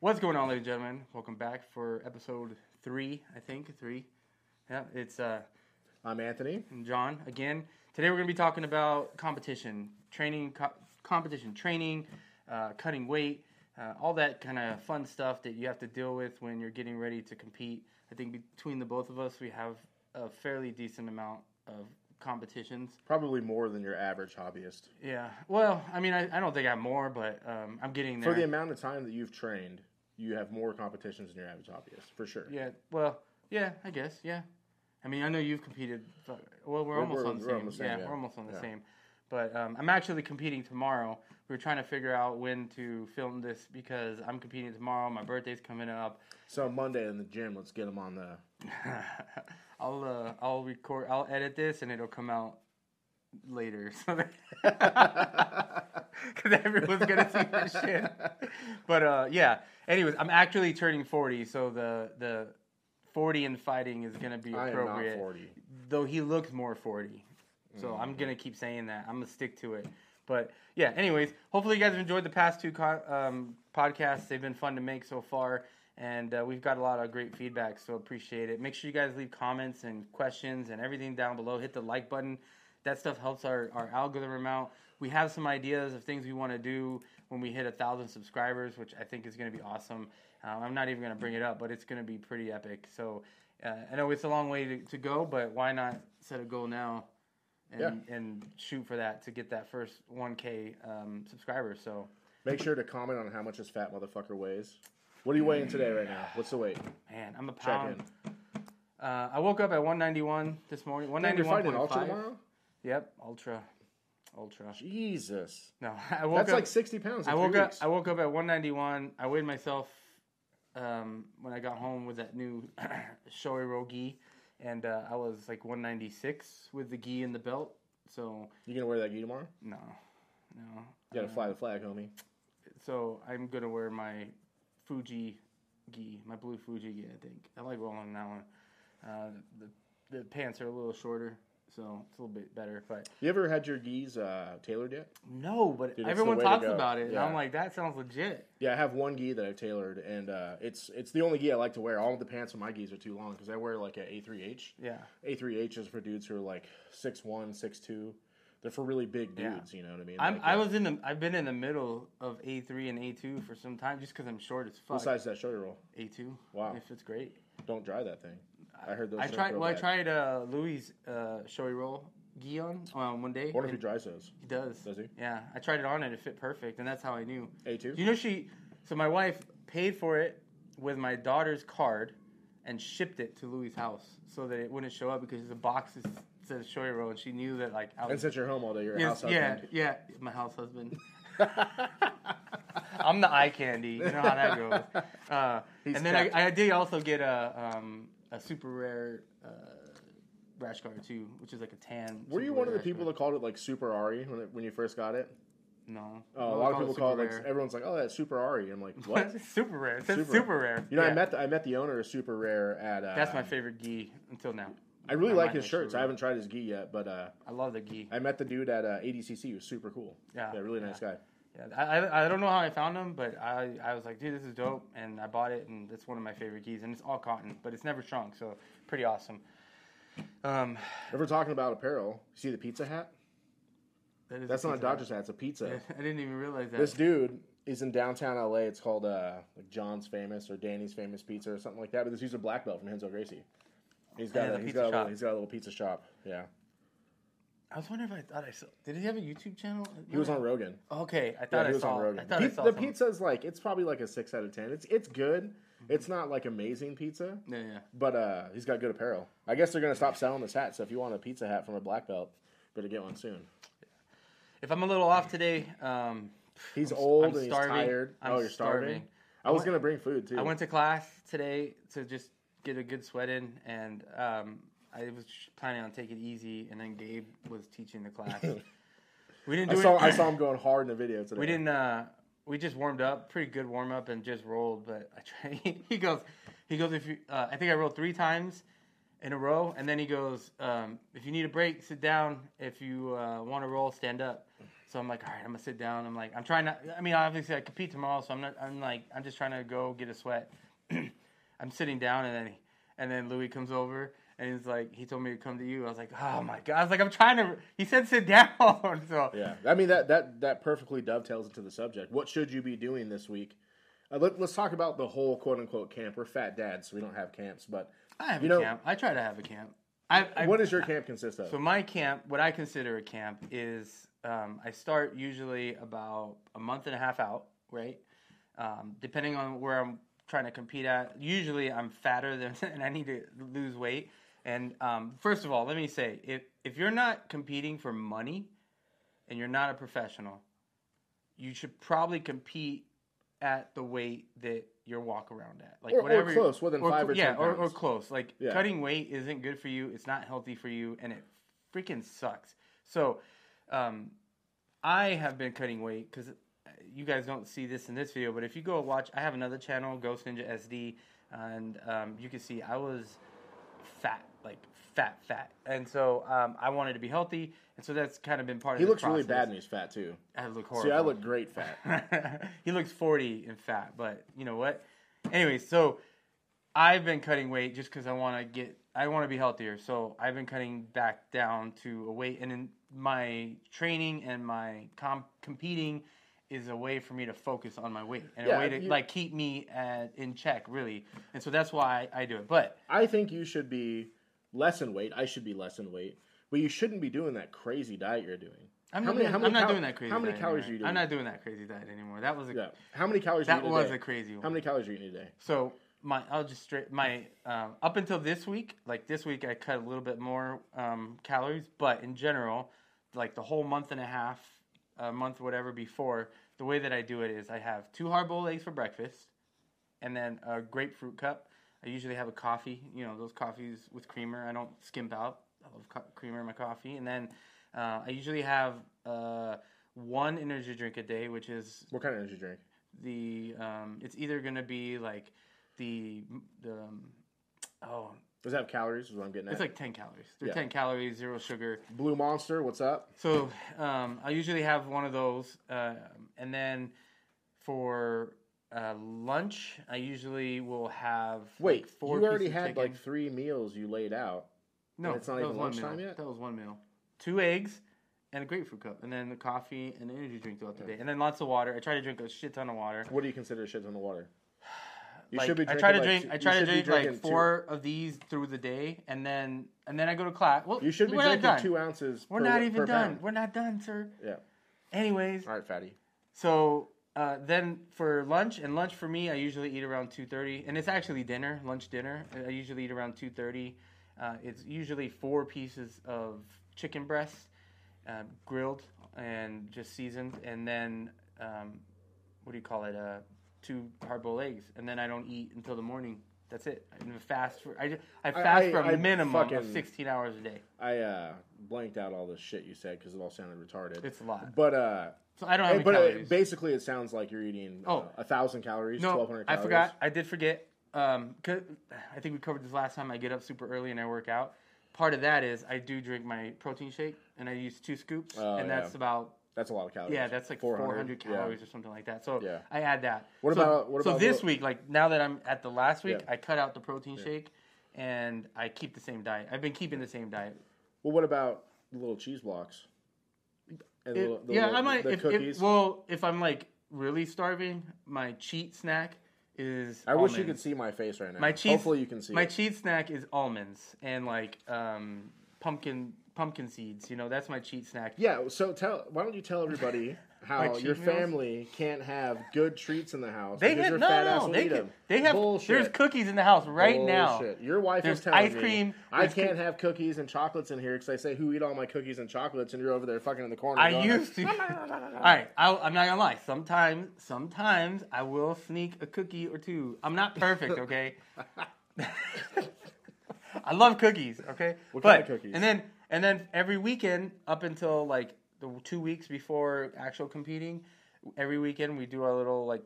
What's going on, ladies and gentlemen? Welcome back for episode three, I think three. Yeah, it's uh, I'm Anthony. And John again. Today we're going to be talking about competition, training, co- competition training, uh, cutting weight, uh, all that kind of fun stuff that you have to deal with when you're getting ready to compete. I think between the both of us, we have a fairly decent amount of competitions. Probably more than your average hobbyist. Yeah. Well, I mean, I, I don't think I have more, but um, I'm getting there. For the amount of time that you've trained, you have more competitions than your average hobbyist, for sure. Yeah. Well, yeah. I guess. Yeah. I mean, I know you've competed. Well, we're, We're- almost we're- on the we're same. on the same, yeah, yeah. we're almost on the Yeah. same. But um, I'm actually competing tomorrow. We were trying to figure out when to film this because I'm competing tomorrow. My birthday's coming up. So Monday in the gym, let's get them on the. I'll uh, I'll record. I'll edit this and it'll come out later. So because everyone's gonna see that shit. But uh, yeah. Anyways, I'm actually turning 40, so the the 40 in fighting is gonna be appropriate. I am not 40. Though he looks more 40, so Mm-hmm. I'm gonna keep saying that. I'm gonna stick to it. But yeah. Anyways, hopefully you guys have enjoyed the past two co- um, podcasts. They've been fun to make so far. And uh, we've got a lot of great feedback, so appreciate it. Make sure you guys leave comments and questions and everything down below. Hit the like button that stuff helps our, our algorithm out. We have some ideas of things we want to do when we hit a thousand subscribers, which I think is going to be awesome. Um, I'm not even going to bring it up, but it's going to be pretty epic. So uh, I know it's a long way to, to go, but why not set a goal now and, and shoot for that to get that first 1K um, subscribers? So Make sure to comment on how much this fat motherfucker weighs. What are you weighing today right now? What's the weight? man, I'm a Check pound. in. Uh, I woke up at 191 this morning. Damn, you're fighting ultra 191.5. tomorrow? Yep, ultra, ultra. Jesus. No, I woke That's up. like 60 pounds. I woke three up. I woke up at 191. I weighed myself um, when I got home with that new Shoyoroll gi, and uh, I was like 196 with the gi and the belt. So You gonna wear that gi tomorrow? no, no. You gotta Uh, fly the flag, homie. So I'm gonna wear my Fuji gi, my blue Fuji gi. I think I like rolling that one. Uh, the the pants are a little shorter, so it's a little bit better. But You ever had your gis uh, tailored yet? no, but Dude, everyone talks about it, and I'm like, that sounds legit. Yeah, I have one gi that I've tailored, and uh, it's it's the only gi I like to wear. All of the pants on my gis are too long because I wear like a A3H. Yeah. A3H is for dudes who are like 6'1", 6'2". They're for really big Yeah. dudes, you know what I mean? I'm, Like, I was in the. I've been in the middle of A three and A two for some time, just because I'm short as fuck. What size is that shoulder roll? A two. Wow. If it's great. Don't dry that thing. I heard those. I tried. Well, I tried uh, Louis' uh, Shoyoroll gi on um, one day. I wonder if he and dries those. he does. Does he? Yeah, I tried it on and it fit perfect, and that's how I knew. A two. You know she? So my wife paid for it with my daughter's card, and shipped it to Louis' house so that it wouldn't show up because the box is, says Shoyoroll, and she knew that like I And was. since you're home all day, you're Yes, house yeah, husband. yeah, my house husband. I'm the eye candy. You know how that goes. Uh, and then I. I did also get a um, a super rare uh, rash guard too, which is like a tan. Were you one of the people that called it like Super Ari when it, when you first got it? No. Oh, Well, a lot of people call it like rare. everyone's like, oh, that's Super Ari. I'm like, what? super rare. It says Super- super, rare. You know, I met the, I met the owner of Super Rare at. Uh, That's my favorite gi until now. I really I like his shirts. I haven't tried his gi yet, but uh, I love the gi. I met the dude at uh, ADCC. He was super cool. Yeah, yeah, really nice guy. Yeah, I, I, I don't know how I found them, but I, I was like, dude, this is dope, and I bought it, and it's one of my favorite gis, and it's all cotton, but it's never shrunk, so pretty awesome. Um, If we're talking about apparel, you see the pizza hat? that is That's a not a pizza Dodgers hat. It's a pizza. I didn't even realize that. This dude is in downtown LA. It's called uh, like John's Famous or Danny's Famous Pizza or something like that. But this dude's a black belt from Renzo Gracie. He's got Yeah, a, the he's pizza got a little, shop. he's got a little pizza shop. Yeah, I was wondering if I thought I saw. Did he have a YouTube channel? he was on Rogan. Okay, I Yeah, thought he I was saw. on Rogan. I thought Pi- I saw the something. pizza's like it's probably like a six out of ten. It's it's good. It's not like amazing pizza, Yeah, yeah. but uh, he's got good apparel. I guess they're gonna stop selling this hat. So if you want a pizza hat from a black belt, better get one soon. If I'm a little off today, um, He's I'm- old I'm and he's starving. tired. I'm oh, you're starving. starving. I was went- gonna bring food too. I went to class today to just get a good sweat in, and um, I was planning on taking it easy, and then Gabe was teaching the class. we didn't I do saw it. I saw him going hard in the video today. we didn't. Uh, we just warmed up, pretty good warm up, and just rolled. But I try. He goes, he goes. If you, uh, I think I rolled three times in a row, and then he goes, um, if you need a break, sit down. If you uh, want to roll, stand up. So I'm like, all right, I'm gonna sit down. I'm like, I'm trying to. I mean, obviously, I compete tomorrow, so I'm not. I'm like, I'm just trying to go get a sweat. I'm sitting down, and then he, and then Louis comes over. And he's like, he told me to come to you. I was like, oh my god! I was like, I'm trying to. He said, sit down. so Yeah, I mean that that that perfectly dovetails into the subject. What should you be doing this week? Uh, let, us talk about the whole quote unquote camp. We're fat dads, so we don't have camps. But I have You a know- camp. I try to have a camp. I, I, what does your camp consist of? So my camp, what I consider a camp, is um, I start usually about a month and a half out, right? Um, depending on where I'm trying to compete at. Usually I'm fatter than, and I need to lose weight. And um, first of all, let me say, if if you're not competing for money, and you're not a professional, you should probably compete at the weight that your walk around at, like Or- or whatever close, within or five or yeah, 10 or, or close. Like Yeah. cutting weight isn't good for you. It's not healthy for you, and it freaking sucks. So, um, I have been cutting weight because you guys don't see this in this video, but if you go watch, I have another channel, Ghost Ninja SD, and um, you can see I was fat, like fat, fat, and so um, I wanted to be healthy, and so that's kind of been part he of. He looks this really bad and he's fat too. I look horrible. See, I look great fat. he looks 40 and fat, but you know what? Anyway, so I've been cutting weight just because I want to get, I want to be healthier. So I've been cutting back down to a weight, and in my training and my comp- competing is a way for me to focus on my weight and Yeah, a way to you- like keep me at, in check, really. And so that's why I do it. But I think you should be less in weight. I should be less in weight, but you shouldn't be doing that crazy diet you're doing. I'm How not, many- doing, how many I'm not cal- doing that crazy. how many diet calories anymore. are you doing? I'm not doing that crazy diet anymore. That was a, Yeah. How many calories? that was a crazy one. How many calories are you eating a day? So my, I'll just straight my um, up until this week. Like this week, I cut a little bit more um, calories, but in general, like the whole month and a half, a month whatever before, the way that I do it is I have two hard boiled eggs for breakfast, and then a grapefruit cup. I usually have a coffee. You know those coffees with creamer. I don't skimp out. I love co- creamer in my coffee, and then uh, I usually have uh, one energy drink a day, which is What kind of energy drink? the um, it's either gonna be like the the um, oh Does it have calories? Is what I'm getting at. it's like ten calories. They're Yeah. ten calories, zero sugar. Blue Monster. What's up? So um, I usually have one of those, um, and then for uh, lunch, I usually will have Wait, like, four you already had chicken. like three meals you laid out. no, it's not that even was one lunchtime yet? That was one meal. Two eggs and a grapefruit cup, and then the coffee and the energy drink throughout the day, and then lots of water. I try to drink a shit ton of water. What do you consider a shit ton of water? You like, should be I try to drinking, drink. like, I try to drink like drinking two- four of these through the day, and then and then I go to class. Well, You should be drinking done. two ounces. We're per, not per even done. pound. We're not done, sir. Yeah. Anyways, All right, fatty. so uh, then for lunch and lunch for me, I usually eat around two thirty, and it's actually dinner, lunch dinner. I usually eat around two thirty. Uh, it's usually four pieces of chicken breast, uh, grilled and just seasoned, and then um, what do you call it? Uh, two hard boiled eggs, and then I don't eat until the morning. That's it. I fast for I, I fast I- for a I minimum of sixteen hours a day. I uh, blanked out all the shit you said because it all sounded retarded. It's a lot. but uh, So I don't have hey, any but calories. basically, it sounds like you're eating uh, Oh. a thousand calories, No, twelve hundred I forgot. I did forget. Um, I think we covered this last time. I get up super early and I work out. Part of that is I do drink my protein shake and I use two scoops, Oh, and that's yeah. about That's a lot of calories. yeah, that's like 400, calories or something like that. So Yeah. I add that. What So- about- what so about this the- week? Like now that I'm at the last week, Yeah. I cut out the protein shake and I keep the same diet. I've been keeping the same diet. Well, what about the little cheese blocks? And It- little- the yeah, little- I might. The If, cookies. if well, if I'm like really starving, my cheat snack is. I wish you could see my face right now. My cheese. Hopefully, you can see. My it. cheat snack is almonds and like um, pumpkin pumpkin seeds. You know, that's my cheat snack. Yeah. So tell. Why don't you tell everybody how your meals? family can't have good treats in the house They because have your no, fat no, ass no. will They, eat can, them. they have. Bullshit. There's cookies in the house right now. Your wife There's is telling ice me cream, I can't coo- have cookies and chocolates in here because I say who eat all my cookies and chocolates, and you're over there fucking in the corner. I used to. All right, I'll, I'm not gonna lie. Sometimes, sometimes I will sneak a cookie or two. I'm not perfect, okay. I love cookies, okay. What but, kind of cookies? And then, and then every weekend up until like the two weeks before actual competing, every weekend we do our little like,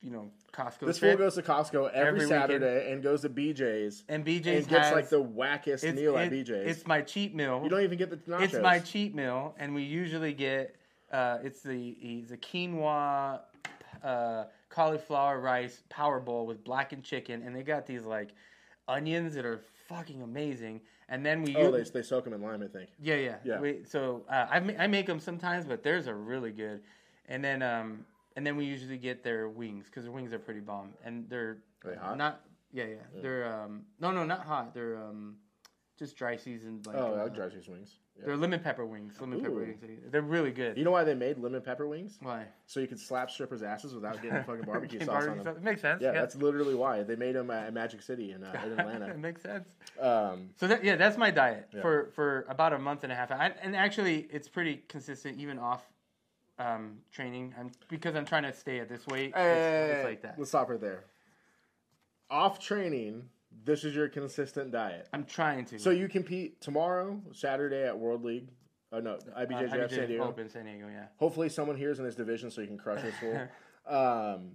you know, Costco This fool goes to Costco every, Every Saturday and goes to BJ's and BJ's and gets has, like the wackest meal at BJ's. It's my cheat meal. you don't even get the nachos. It's my cheat meal, and we usually get uh, it's the the quinoa, uh, cauliflower rice power bowl with blackened chicken, and they got these like onions that are fucking amazing. And then we Oh, u- they, they soak them in lime, I think. yeah yeah Yeah. We, so uh, I I make them sometimes, but theirs are really good. And then um and then we usually get their wings because their wings are pretty bomb, and they're Are they hot? not yeah, yeah they're um no no not hot they're um just dry seasoned like Oh, I uh, like dry cheese wings. Yeah. they're lemon pepper wings. Lemon pepper wings. They're really good. You know why they made lemon pepper wings? Why? So you could slap strippers' asses without getting fucking barbecue sauce barbecue on them. It makes sense. Yeah, that's literally why they made them at Magic City in, uh, in it makes sense. Um, So that, yeah, that's my diet Yeah. for for about a month and a half. I, and actually, it's pretty consistent even off um, training. I'm because I'm trying to stay at this weight. it's, it's like that. Let's stop right there. Off training, this is your consistent diet. I'm trying to. So you compete tomorrow, Saturday at World League. Oh no, uh, IBJJF IBJ San Diego. Open San Diego. Yeah. Hopefully, someone here is in this division so you can crush this fool. um,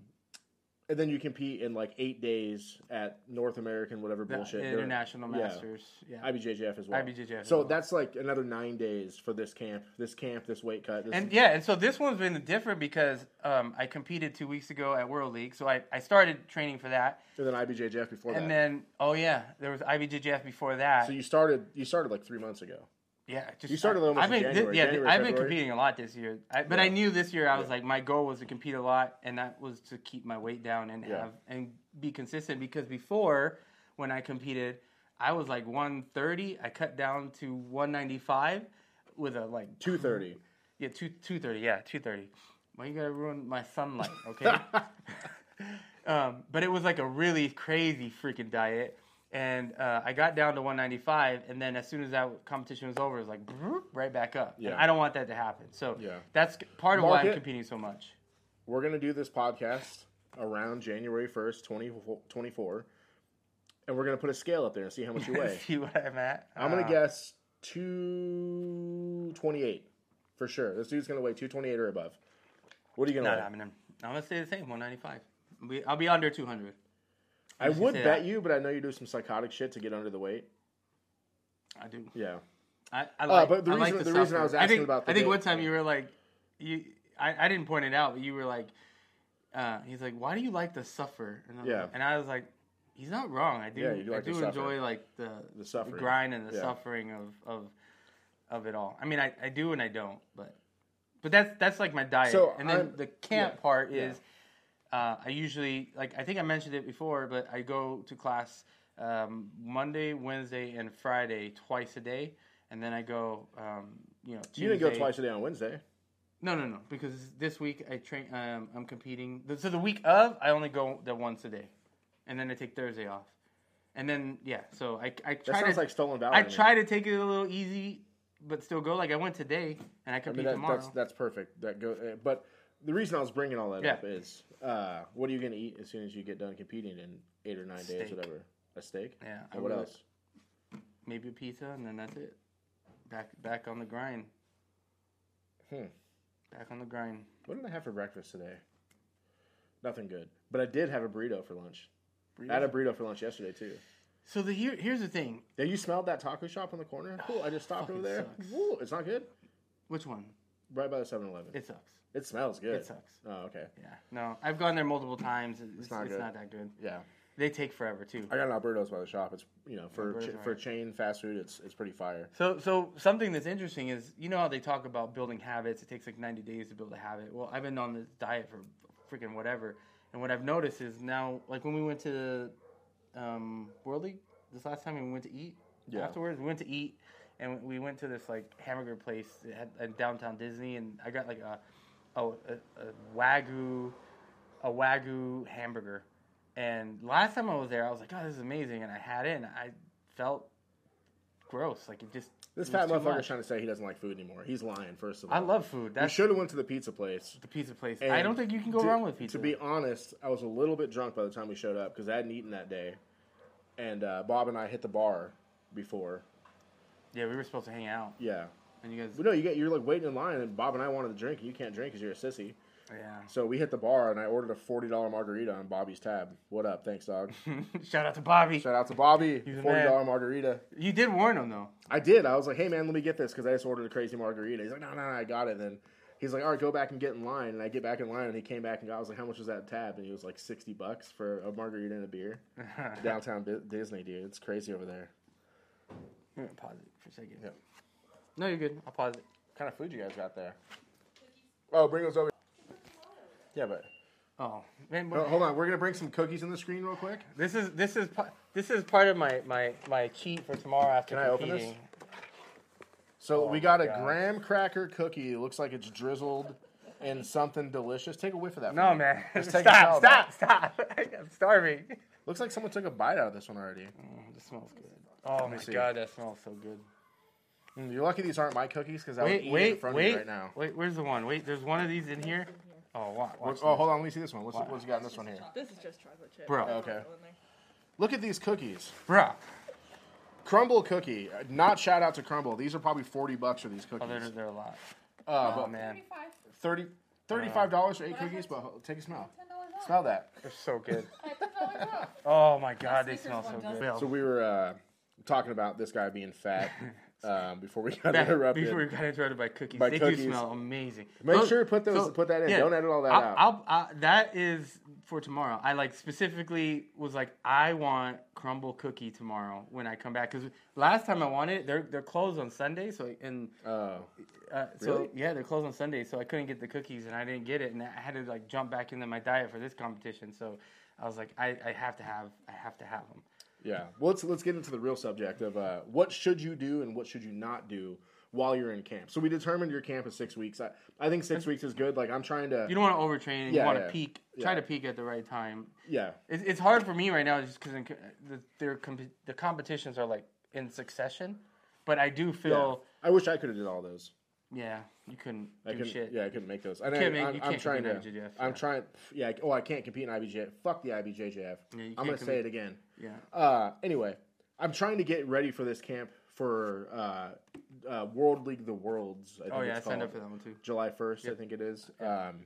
and then you compete in like eight days at North American whatever The bullshit. They're- international yeah. masters. Yeah. IBJJF as well. IBJJF So well. that's like another nine days for this camp. This camp, this weight cut. This And yeah, and so this one's been different because um, I competed two weeks ago at World League, so I, I started training for that, and then IBJJF before and that. And then oh yeah, there was IBJJF before that. so you started. You started like three months ago. Yeah, just You started almost I've been, January, yeah, January, I've been competing a lot this year, I, but Yeah. I knew this year I was Yeah. like my goal was to compete a lot, and that was to keep my weight down and Yeah. have and be consistent. Because before, when I competed, I was like 130. I cut down to 195 with a like Two thirty. yeah two 230 yeah 230. Why you gotta ruin my sunlight? Okay. um, but it was like a really crazy freaking diet. And uh, I got down to 195, and then as soon as that competition was over, it was like right back up. And Yeah. I don't want that to happen. So Yeah. that's part of why I'm competing so much. We're gonna do this podcast around January first, twenty twenty four, and we're gonna put a scale up there and see how much you weigh. See what I'm at. I'm gonna Uh, guess two twenty eight for sure. This dude's gonna weigh two twenty eight or above. What are you gonna no, weigh? I'm gonna, I'm gonna stay the same, 195. I'll be under 200. I would bet that. you, but I know you do some psychotic shit to get under the weight. I do. Yeah. I, I like. but the I like reason- the, the reason I was asking think, about I think date- one time you were like, you. I, I didn't point it out, but you were like, uh, he's like, why do you like to suffer? And I was Yeah. like- and I was like, he's not wrong. I do. Yeah, do I like to do suffer. enjoy like the The suffering. grind and the Yeah. suffering of of of it all. I mean, I, I do and I don't, but but that's that's like my diet. So, and then I'm- the camp yeah, part is. Uh, I usually like I think I mentioned it before, but I go to class um, Monday, Wednesday, and Friday twice a day, and then I go. Um, you know, You didn't go twice a day on Wednesday. No, no, no. Because this week I train. Um, I'm competing. So the week of, I only go the once a day, and then I take Thursday off, and then yeah. So I I That try sounds to like stolen valor. I try to take it a little easy, but still go. Like I went today, and I I compete mean, that, tomorrow. that's that's perfect. That go, uh, but the reason I was bringing all that Yeah. up is, uh, what are you going to eat as soon as you get done competing in eight or nine days, whatever? A steak. yeah. I And what else? Maybe a pizza, and then that's it. Back back on the grind. Hmm. Back on the grind. What did I have for breakfast today? Nothing good. But I did have a burrito for lunch. I had a burrito for lunch yesterday too. So the here here's the thing. Yeah, you smelled that taco shop on the corner? Cool. I just stopped over there. sucks. Woo, it's not good. Which one? Right by the 7-Eleven. It, sucks. It smells good. It sucks. Oh, okay. Yeah. No, I've gone there multiple times. It's, it's, not not, good. that good. Yeah. They take forever too. I got an Alberto's by the shop. It's you know for ch- for chain fast food. It's it's pretty fire. So, so something that's interesting is you know how they talk about building habits. It takes like ninety days to build a habit. Well, I've been on this diet for freaking whatever, and what I've noticed is now, like when we went to um, World League this last time, we went to eat. Yeah. Afterwards, we went to eat, and we went to this like hamburger place at, at downtown Disney, and I got like a a, a, a wagyu a wagyu hamburger. And last time I was there, I was like, "Oh, this is amazing," and I had it, and I felt gross. Like it just This it fat motherfucker's trying to say he doesn't like food anymore. He's lying. First of all, I love food. We That's should have went to the pizza place. the pizza place. And I don't think you can go to- wrong with pizza. To be honest, I was a little bit drunk by the time we showed up because I hadn't eaten that day, and uh, Bob and I hit the bar before. Yeah, we were supposed to hang out. Yeah, And you guys, But no, you get you're like waiting in line, and Bob and I wanted to drink, and you can't drink because you're a sissy. yeah. So we hit the bar, and I ordered a forty dollar margarita on Bobby's tab. What up? Thanks, dog. Shout out to Bobby. Shout out to Bobby. He's a Forty dollar margarita. You did warn him though. I did. I was like, hey man, let me get this because I just ordered a crazy margarita. He's like, no, no, no, I got it. And then he's like, all right, go back and get in line. And I get back in line, and he came back and got. I was like, how much was that tab? And he was like, sixty bucks for a margarita and a beer. Downtown Di- Disney, dude. It's crazy over there. I'm gonna pause it for a second. Yep. No, you're good. I'll pause it. What kind of food you guys got there? Oh, bring those over. Yeah, but Oh, man, oh, hold on. We're gonna bring some cookies in the screen real quick. this is this is pa- this is part of my my my cheat for tomorrow after Can I open this? So Oh we got a God. graham cracker cookie. It looks like it's drizzled in something delicious. Take a whiff of that. for No, me. man. Just take a stop, stop, stop. I'm starving. Looks like someone took a bite out of this one already. Mm, this smells good. Oh my see. god, that smells so good. Mm, You're lucky these aren't my cookies because I would Wait, eat it in wait, front of you right now. wait. Where's the one? Wait, there's one of these in here. Oh, watch, watch What- oh, hold on. Let me see this one. What's, Wow. what's you got in this one here? This is just chocolate chip. Bro. There's Okay. no in there. Look at these cookies. Bruh. Crumble cookie. Uh, Not shout out to Crumble. These are probably 40 bucks for these Oh, cookies. they're, they're a lot. uh, Oh but man, 30 $35 for eight cookies, but ho- take a smell. Smell that. they're so good. Oh my god, they Snickers smell so one does good. So we were uh, talking about this guy being fat um, before we got Back- interrupted. Before we got interrupted by cookies, By they cookies. do smell amazing. Make Those- sure to put those, so- put that in. yeah, Don't edit all that I'll, out. I'll, I, that is for tomorrow. I like specifically was like I want crumble cookie tomorrow when I come back because last time I wanted it, they're they're closed on Sunday. So and Oh. uh, so Really? yeah, they're closed on Sunday. So I couldn't get the cookies and I didn't get it, and I had to like jump back into my diet for this competition. So I was like, I, I have to have I have to have them. Yeah. Well, let's let's get into the real subject of uh, what should you do and what should you not do while you're in camp. So we determined your camp is six weeks. I, I think six weeks is good. Like I'm trying to. You don't want to overtrain. Yeah, you want yeah. to peak. Try to peak at the right time. yeah. It's, it's hard for me right now just because the their comp- the competitions are like in succession, but I do yeah. feel I wish I could have did all those. yeah, you couldn't I do couldn't. shit. Yeah, I couldn't make those. I, make- I'm, I'm trying to. IBJJF, I'm yeah. trying. Yeah. Oh, I can't compete in IBJ. Fuck the IBJJF. Yeah, I'm gonna say it again. Yeah. Uh, anyway, I'm trying to get ready for this camp for uh, uh, World League of the Worlds. I think Oh yeah, I signed up for that one too. July 1st, I think it is. Um,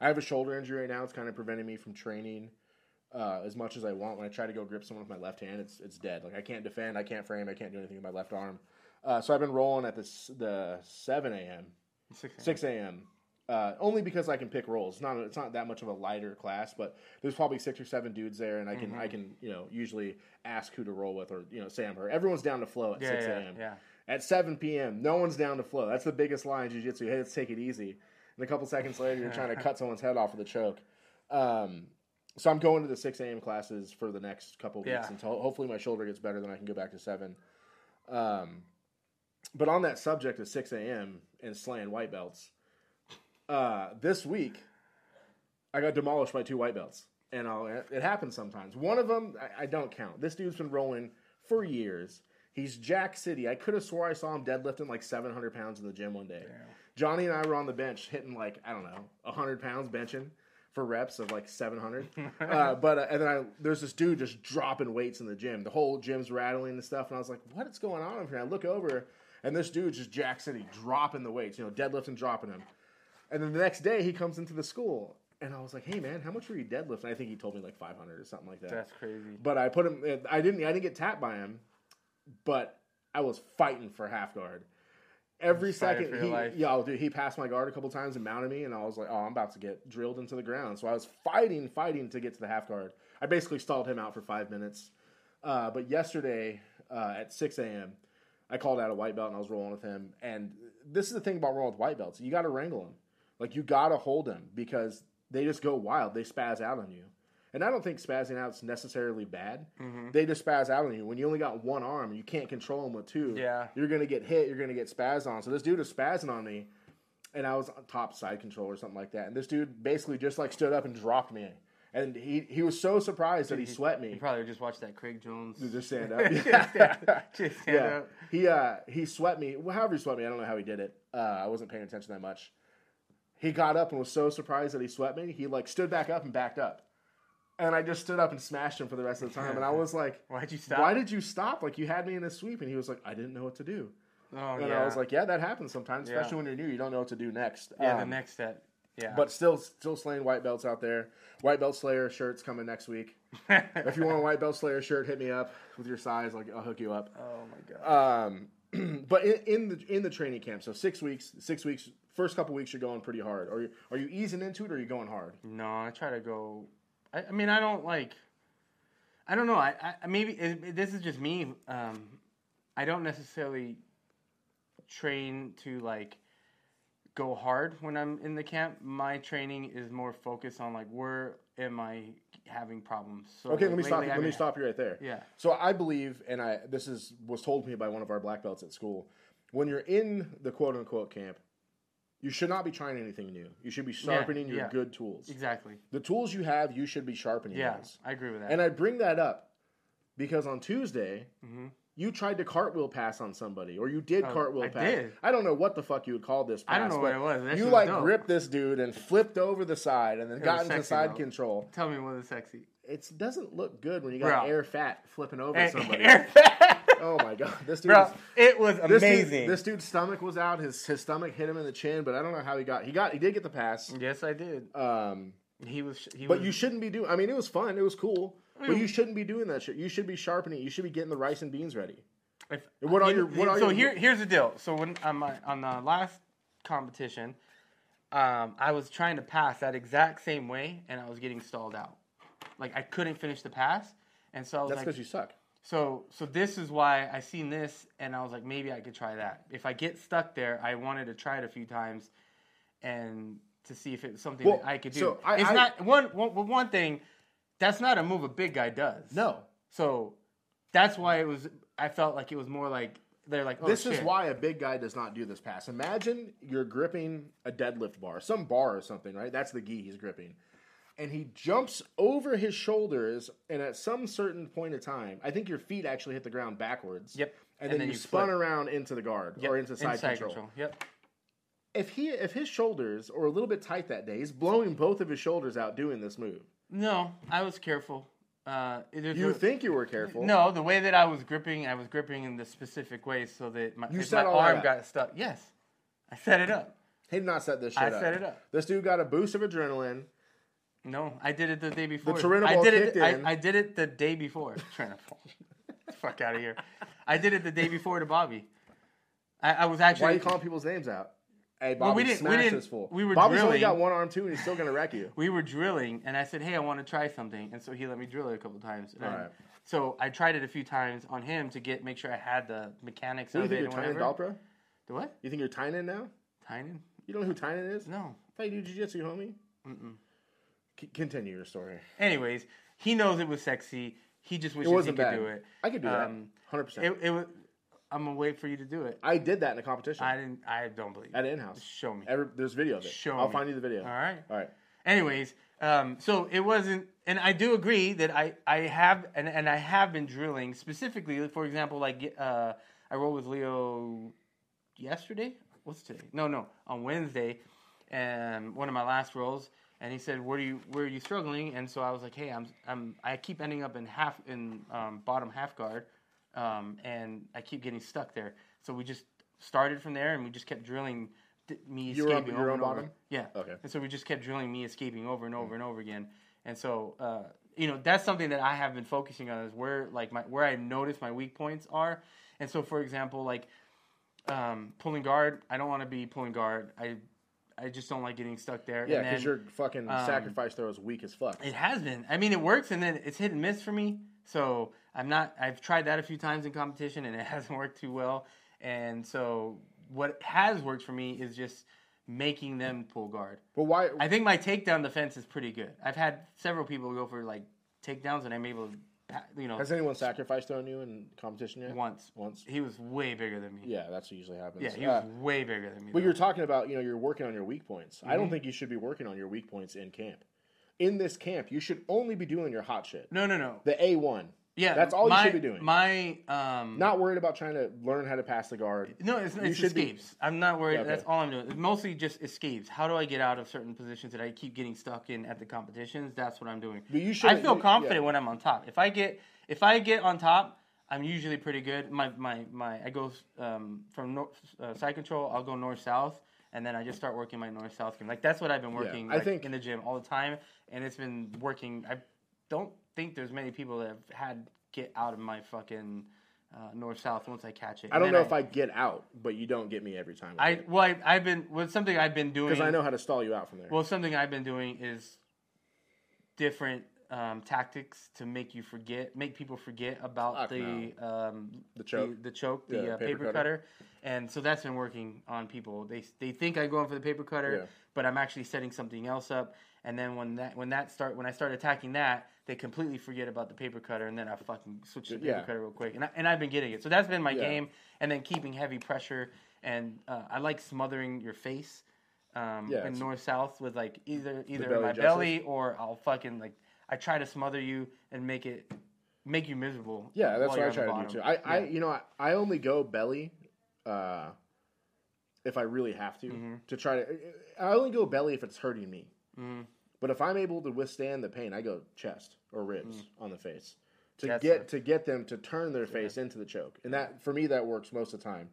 I have a shoulder injury right now. It's kind of preventing me from training uh, as much as I want. When I try to go grip someone with my left hand, it's it's dead. Like I can't defend, I can't frame, I can't do anything with my left arm. Uh, so I've been rolling at the the 7 a.m. 6 a.m. Uh, only because I can pick roles. It's not it's not that much of a lighter class, but there's probably six or seven dudes there, and I can Mm-hmm. I can you know usually ask who to roll with, or you know say I'm hurt. Everyone's down to flow at Yeah, 6 a.m. yeah. At 7 p.m., no one's down to flow. That's the biggest line in jiu-jitsu. Hey, let's take it easy. And a couple seconds later, you're trying to cut someone's head off with a choke. Um, so I'm going to the 6 a.m. classes for the next couple weeks Yeah. until hopefully my shoulder gets better, then I can go back to 7. Um, but on that subject of 6 a.m. and slaying white belts, uh, this week I got demolished by two white belts. And I'll, it happens sometimes. One of them, I, I don't count. This dude's been rolling for years. He's Jack City. I could have swore I saw him deadlifting like 700 pounds in the gym one day. Johnny and I were on the bench hitting like, I don't know, 100 pounds benching for reps of like 700. uh, but, uh, and then I, there's this dude just dropping weights in the gym. The whole gym's rattling and stuff. And I was like, what is going on over here? I look over and this dude's just Jack City dropping the weights, you know, deadlifting, dropping them. And then the next day he comes into the school. And I was like, "Hey man, how much were you deadlifting?" I think he told me like 500 or something like that. That's crazy. But I put him. I didn't. I didn't get tapped by him, but I was fighting for half guard. Every second, he, life. yeah, oh, dude, he passed my guard a couple times and mounted me, and I was like, "Oh, I'm about to get drilled into the ground." So I was fighting, fighting to get to the half guard. I basically stalled him out for five minutes. Uh, but yesterday uh, at 6 a.m., I called out a white belt and I was rolling with him. And this is the thing about rolling with white belts: you got to wrangle them. Like you got to hold them because they just go wild. They spaz out on you. And I don't think spazzing out is necessarily bad. Mm-hmm. They just spaz out on you. When you only got one arm and you can't control them with two, Yeah. you're going to get hit. You're going to get spazzed on. So this dude is spazzing on me, and I was on top side control or something like that. And this dude basically just like stood up and dropped me. And he, he was so surprised that he sweat You me. probably just watched that Craig Jones. Just stand up. Just stand- just stand yeah. up. He uh he sweat me. Well, however he sweat me, I don't know how he did it. Uh, I wasn't paying attention that much. He got up and was so surprised that he swept me. He like stood back up and backed up, and I just stood up and smashed him for the rest of the time. And I was like, Why'd you stop? "Why did you stop? Like you had me in a sweep." And he was like, "I didn't know what to do." Oh and yeah. I was like, yeah, that happens sometimes, Yeah. especially when you're new. You don't know what to do next. yeah, the Um, next step. Yeah. But still, still slaying white belts out there. White belt slayer shirts coming next week. If you want a white belt slayer shirt, hit me up with your size. Like I'll hook you up. oh my god. Um, but in, in the in the training camp, so six weeks, six weeks, first couple weeks, you're going pretty hard. Are you are you easing into it, or are you going hard? No, I try to go. I, I mean, I don't like. I don't know. I, I maybe it, it- this is just me. Um, I don't necessarily train to like go hard when I'm in the camp. My training is more focused on like where am I having problems. So Okay, like, let me stop. lately Let me stop you right there. Yeah. So I believe, and I this is was told to me by one of our black belts at school. When you're in the quote unquote camp, you should not be trying anything new. You should be sharpening your yeah. good tools. Exactly. The tools you have, you should be sharpening Yeah, those. I agree with that. And I bring that up because on Tuesday, Mhm. You tried to cartwheel pass on somebody, or you did Oh, cartwheel I pass. did. I don't know what the fuck you would call this. Pass, I don't know what it was. That you was like dope. gripped this dude and flipped over the side, and then It got into sexy, side though. control. Tell me what is sexy. It doesn't look good when you got Bro. air fat flipping over Hey, somebody. Air- fat. Oh my god, this dude. Bro, is- it was this amazing. Dude, this dude's stomach was out. His his stomach hit him in the chin, but I don't know how he got. He got. He did get the pass. yes, I did. Um, He was. He but was, you shouldn't be doing. I mean, it was fun. It was cool. But mean- you shouldn't be doing that shit. You should be sharpening. You should be getting the rice and beans ready. If, What are you- your- what are so your- here, here's the deal. So when on my on the last competition, um, I was trying to pass that exact same way, and I was getting stalled out. Like I couldn't finish the pass, and so I was That's like, because you suck. so so this is why I seen this, and I was like, maybe I could try that. If I get stuck there, I wanted to try it a few times, and to see if it was something Well, that I could do. so I- it's I- not one, one one thing. That's not a move a big guy does. No. So that's why it was. I felt like it was more like they're like, oh, this is why a big guy does not do this pass. Imagine you're gripping a deadlift bar, some bar or something, right? That's the gi he's gripping. And he jumps over his shoulders, and at some certain point of time, I think your feet actually hit the ground backwards. Yep. And, And then, then you, you spun flip. around into the guard Yep, or into side, control. Yep. If he if his shoulders are a little bit tight that day, he's blowing both of his shoulders out doing this move. No, I was careful. Uh, You think you were careful? No, the way that I was gripping, I was gripping in the specific way so that my, my that arm got stuck. Yes, I set it up. He did not set this shit I up. set it up. This dude got a boost of adrenaline. No, I did it the day before. Tyranno I did it. I, I did it the day before. Fuck out of here. I did it the day before to Bobby. I, I was actually. Why are you calling people's names out? Hey, Bobby Well, we didn't- we smashed didn't- this fool. we were Bobby's only got one arm too, and he's still gonna wreck you. we were drilling, and I said, "Hey, I want to try something," and so he let me drill it a couple times. And Alright. So I tried it a few times on him to get make sure I had the mechanics What of you it think you're and. Dalpra? The what? You think you're Tainan now? Tainan? You don't know who Tainan is? No. I thought you do jiu-jitsu, homie. Mm-mm. C- continue your story. Anyways, he knows it was sexy. He just wishes he could bad. do it. I could do that. Um, Hundred percent. It, it was. I'm gonna wait for you to do it. I did that in a competition I didn't. I don't believe. at it. in-house. Show me. Every, there's video of it. Show me. I'll me. find you the video. All right. All right. Anyways, um, so it wasn't, and I do agree that I, I have, and, and I have been drilling specifically. For example, like uh, I rolled with Leo yesterday. What's today? No, no, on Wednesday, and one of my last rolls. And he said, "Where do you where are you struggling?" And so I was like, "Hey, I'm I'm I keep ending up in half in um, bottom half guard, um, and I keep getting stuck there." So we just started from there, and we just kept drilling me You were on- escaping over on and over. bottom? Yeah. Okay. And so we just kept drilling me escaping over and over and over again. And so, uh, you know, that's something that I have been focusing on is where like my where I notice my weak points are. And so, for example, like um, pulling guard, I don't want to be pulling guard. I I just don't like getting stuck there. Yeah, because your fucking um, sacrifice throw is weak as fuck. It has been. I mean, it works, and then it's hit and miss for me. So I'm not. I've tried that a few times in competition, and it hasn't worked too well. And so what has worked for me is just making them pull guard. But why? I think my takedown defense is pretty good. I've had several people go for like takedowns, and I'm able to, you know, has anyone sacrificed on you in competition yet? once. Once. He was way bigger than me. Yeah, that's what usually happens. Yeah, he Uh, was way bigger than me. But though. you're talking about, you know, you're working on your weak points. I Mm-hmm. don't think you should be working on your weak points in camp. In this camp, you should only be doing your hot shit. no, no, no. The A1. Yeah, That's all you should be doing. My um, Not worried about trying to learn how to pass the guard. No, it's, it's should be- escapes. I'm not worried. Okay. That's all I'm doing. It's mostly just escapes. How do I get out of certain positions that I keep getting stuck in at the competitions? That's what I'm doing. But you should- I feel confident yeah. when I'm on top. If I get if I get on top, I'm usually pretty good. My my my I go um, from north, uh, side control. I'll go north south, and then I just start working my north south game. Like that's what I've been working. I like, think- in the gym all the time, and it's been working. I don't think there's many people that have had get out of my fucking uh, north south once I catch it. I don't know if I get out, but you don't get me every time. I well I, I've been well something I've been doing because I know how to stall you out from there. well something I've been doing is different um, tactics to make you forget, make people forget about Fuck the um, The choke? the, choke, the, The uh, paper paper, cutter? cutter. and so that's been working on people. They they think I'm going for the paper cutter, Yeah. but I'm actually setting something else up. And then when that when that start when I start attacking that, they completely forget about the paper cutter, and then I fucking switch to the paper Yeah. cutter real quick. And I, and I've been getting it. So that's been my Yeah. game. And then keeping heavy pressure, and uh, I like smothering your face. Um, Yeah, in north south with like either either belly my belly or I'll fucking like I try to smother you and make it make you miserable. yeah, that's what I try to do too. I, I you know I, I only go belly, uh, if I really have to Mm-hmm. to try to. I only go belly if it's hurting me. Mhm. But if I'm able to withstand the pain, I go chest or ribs on the face to Mm. That's get a- to get them to turn their face into the choke, and that for me that works most of the time.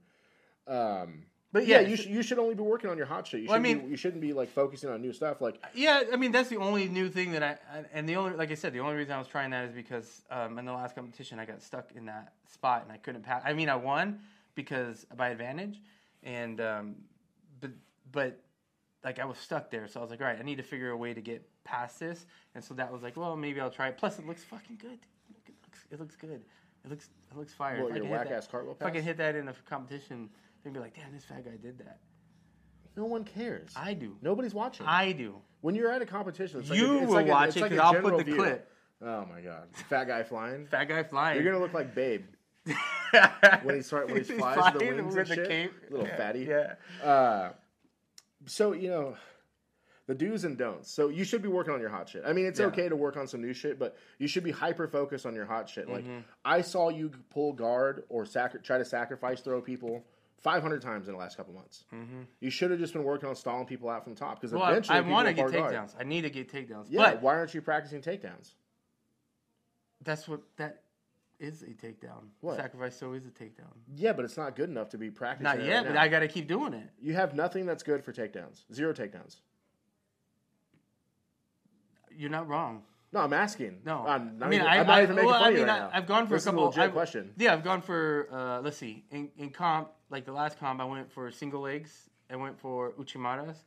Um, But yeah, yeah, you you should only be working on your hot shit. You Well, I shouldn't mean- be, you shouldn't be like focusing on new stuff. Like Yeah, I mean that's the only new thing that I I- and the only like I said the only reason I was trying that is because um, in the last competition I got stuck in that spot and I couldn't pass. I mean I won because by advantage, and um, but but like I was stuck there, so I was like, all right, I need to figure a way to get past this, and so that was like, well, maybe I'll try it. Plus, it looks fucking good. It looks it looks good. It looks it looks fire. What, If I your can hit whack that- ass cartwheel If I can hit that in a competition, they'd be like, damn, this fat guy did that. no one cares. I do. Nobody's watching. I do. when you're at a competition, it's like You a, it's will like a- watch it like I'll put the view. clip. Oh my god, fat guy flying. Fat guy flying. You're gonna look like Babe when he start when he flies the wings with and the shit. cape. Little Yeah, fatty. Yeah. Uh, so you know, the do's and don'ts. So you should be working on your hot shit. I mean, it's Yeah. okay to work on some new shit, but you should be hyper focused on your hot shit. Like Mm-hmm. I saw you pull guard or sacri- try to sacrifice throw people. 500 times in the last couple months. Mm-hmm. You should have just been working on stalling people out from top because Well, I, eventually I people want to get hard guard. takedowns. I need to get takedowns. Yeah, But why aren't you practicing takedowns? that's what that is a takedown. What? Sacrifice so is a takedown. Yeah, but it's not good enough to be practicing. Not yet, right but now. I got to keep doing it. You have nothing that's good for takedowns. Zero takedowns. You're not wrong. No, I'm asking. No, I'm not, I mean, even, I, I'm not I, even making well, fun I of you mean, right I, now. I've gone for this a couple. Is a legit I've- question. Yeah, I've gone for. Uh, let's see. In, in comp, like the last comp, I went for single legs. I went for uchimatas.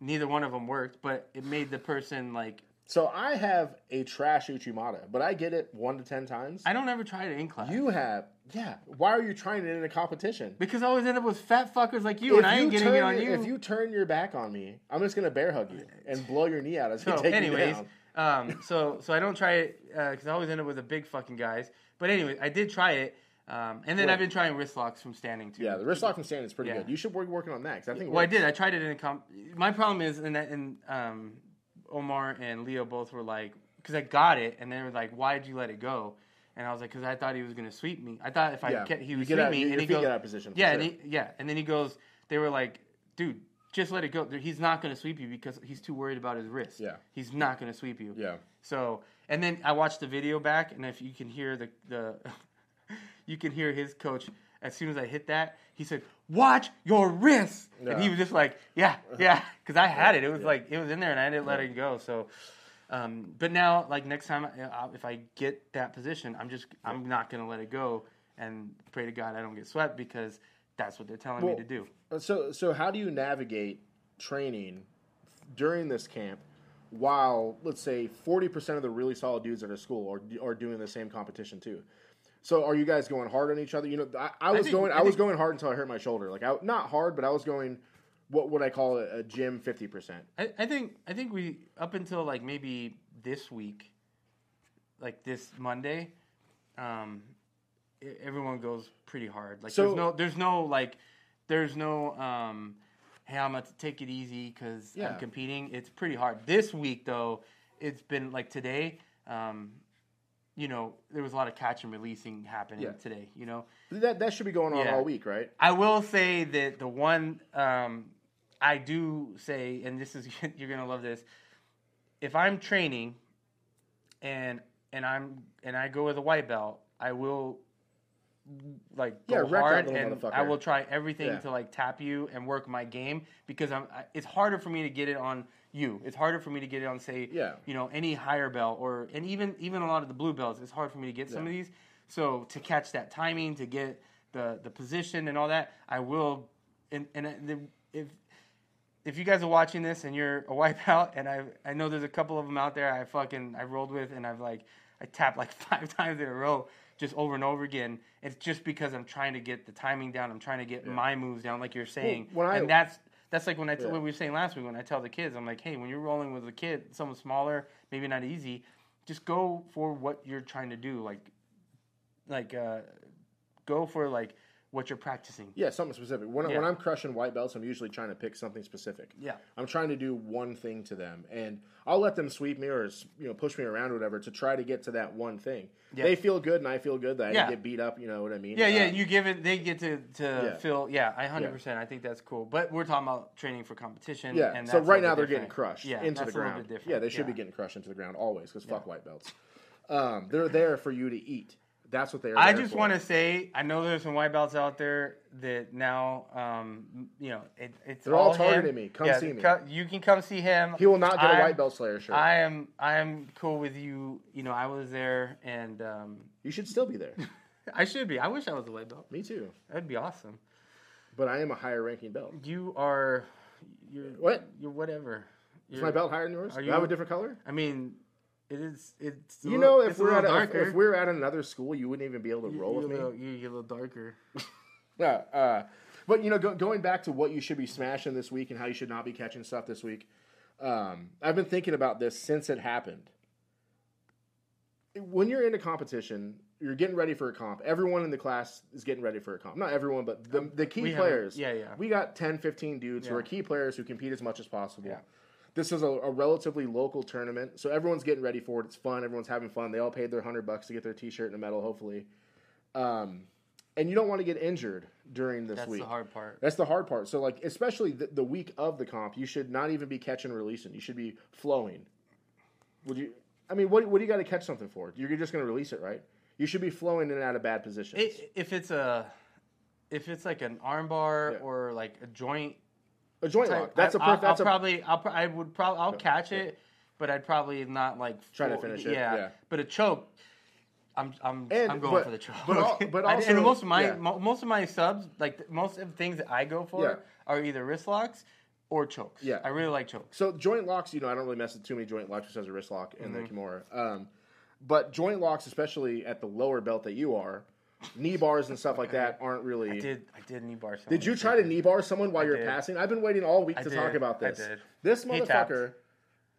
Neither one of them worked, but it made the person like. So I have a trash Uchimata, but I get it one to ten times. I don't ever try it in class. you have, yeah. Why are you trying it in a competition? because I always end up with fat fuckers like you, and I ain't getting turn it on you. If you turn your back on me, I'm just gonna bear hug you and blow your knee out as you So, take anyways, me down. um, so so I don't try it because I always end up with the big fucking guys. But anyway, I did try it, um, and then Wait. I've been trying wrist locks from standing too. Yeah, the wrist lock from standing is pretty Yeah. good. You should work working on that 'cause I think. it Well, I works. did. I tried it in a comp. My problem is, in that, in um, Omar and Leo both were like, because I got it, and they were like, "Why did you let it go?" And I was like, "Because I thought he was gonna sweep me. I thought if I Yeah, kept, he would sweep out- me." your and he goes, get out position Yeah, sure. and he, yeah, and then he goes. They were like, "Dude, just let it go. He's not gonna sweep you because he's too worried about his wrist. Yeah. he's not gonna sweep you. Yeah. So, and then I watched the video back, and if you can hear the the, you can hear his coach. As soon as I hit that, he said, "Watch your wrist," and he was just like, "Yeah, yeah," because I had it. It was like it was in there, and I didn't let it go. So, um, but now, like next time, I- if I get that position, I'm just I'm not gonna let it go, and pray to God I don't get swept because that's what they're telling Well, me to do. So, so how do you navigate training during this camp while, let's say, forty percent of the really solid dudes at our school are are doing the same competition too? So, are you guys going hard on each other? You know, I, I was think- going, I, I was going hard until I hurt my shoulder. Like, I, not hard, but I was going, what would I call a, a gym fifty percent? I, I think I think we up until like maybe this week, like this Monday, um, everyone goes pretty hard. Like So- there's no there's no like there's no um, hey I'm gonna take it easy because Yeah. I'm competing. It's pretty hard. This week though, it's been like today. Um, you know, there was a lot of catch and releasing happening Yeah. today. You know, That that should be going on Yeah. all week, right? I will say that the one um, I do say, and this is you're gonna love this. If I'm training, and and I'm and I go with a white belt, I will like Yeah, go hard, and. I will try everything Yeah. to like tap you and work my game because I'm. I, it's harder for me to get it on you. It's harder for me to get it on say, Yeah. you know, any higher belt or and even even a lot of the blue belts. It's hard for me to get some of these. So to catch that timing, to get the the position and all that, I will. And and uh, the, if if you guys are watching this and you're a wipeout, and I I know there's a couple of them out there I fucking I rolled with, and I've like I tapped like five times in a row, just over and over again. It's just because I'm trying to get the timing down. I'm trying to get my moves down, like you're saying. when I- and that's that's like when I t- Yeah. what we were saying last week when I tell the kids, I'm like, hey, when you're rolling with a kid, someone smaller, maybe not easy, just go for what you're trying to do. Like, like uh, go for like what you're practicing. Yeah, something specific. When, Yeah. when I'm crushing white belts, I'm usually trying to pick something specific. Yeah. I'm trying to do one thing to them, and I'll let them sweep me or you know push me around or whatever to try to get to that one thing. Yeah. They feel good, and I feel good that I Yeah. didn't get beat up. You know what I mean? Yeah, yeah, Uh, you give it. They get to to feel. Yeah, I hundred percent. I think that's cool. But we're talking about training for competition. Yeah. and so right now they're getting crushed yeah, into the ground. Yeah, they should be getting crushed into the ground always because fuck white belts. Um, they're there for you to eat. That's what they're. I there just want to say, I know there's some white belts out there that now, um, you know, it, it's They're all him. targeting me. Come Yeah, see me. co- you can come see him. He will not get a white belt slayer shirt. I am. I am cool with you. You know, I was there, and um, you should still be there. I should be. I wish I was a white belt. me too. That'd be awesome. But I am a higher ranking belt. You are. You're What? You're whatever. Is You're- my belt higher than yours? Are Do I have a different color? I mean, it is. It's. You little- know, if we're at a, if, if we're at another school, you wouldn't even be able to You- roll with me. you- you're a little darker. Yeah, uh, but you know, go, going back to what you should be smashing this week and how you should not be catching stuff this week. Um, I've been thinking about this since it happened. When you're in a competition, you're getting ready for a comp. Everyone in the class is getting ready for a comp. Not everyone, but the, the key We have- players. yeah, yeah. We got 10, 15 dudes who are key players who compete as much as possible. Yeah. This is a, a relatively local tournament, so everyone's getting ready for it. It's fun. Everyone's having fun. They all paid their hundred bucks to get their T-shirt and a medal, hopefully. Um, and you don't want to get injured during this That's week. That's the hard part. That's the hard part. So, like, especially the, the week of the comp, you should not even be catching and releasing. You should be flowing. Would you? I mean, what, what do you got to catch something for? You're just going to release it, right? You should be flowing in and out of bad positions. It, if it's a, if it's like an armbar Yeah. or like a joint a joint lock. That's a I, perf- I'll, that's I'll a probably, I'll, I would probably, I'll catch it, but I'd probably not like Try to finish it, Yeah, yeah. but a choke. I'm I'm And- I'm going but- for the choke. but al- but I- also- and most of my yeah. mo- most of my subs, like most of the things that I go for, Yeah. are either wrist locks or chokes. Yeah. I really like chokes. So joint locks, you know, I don't really mess with too many joint locks Just besides a wrist lock and Mm-hmm. the Kimura. Um, but joint locks, especially at the lower belt that you are, knee bars and stuff like that aren't really. I Did, I did knee bar. someone. Did you try to knee bar someone while you're passing? I've been waiting all week I to did. talk about this. I this. did. This He motherfucker.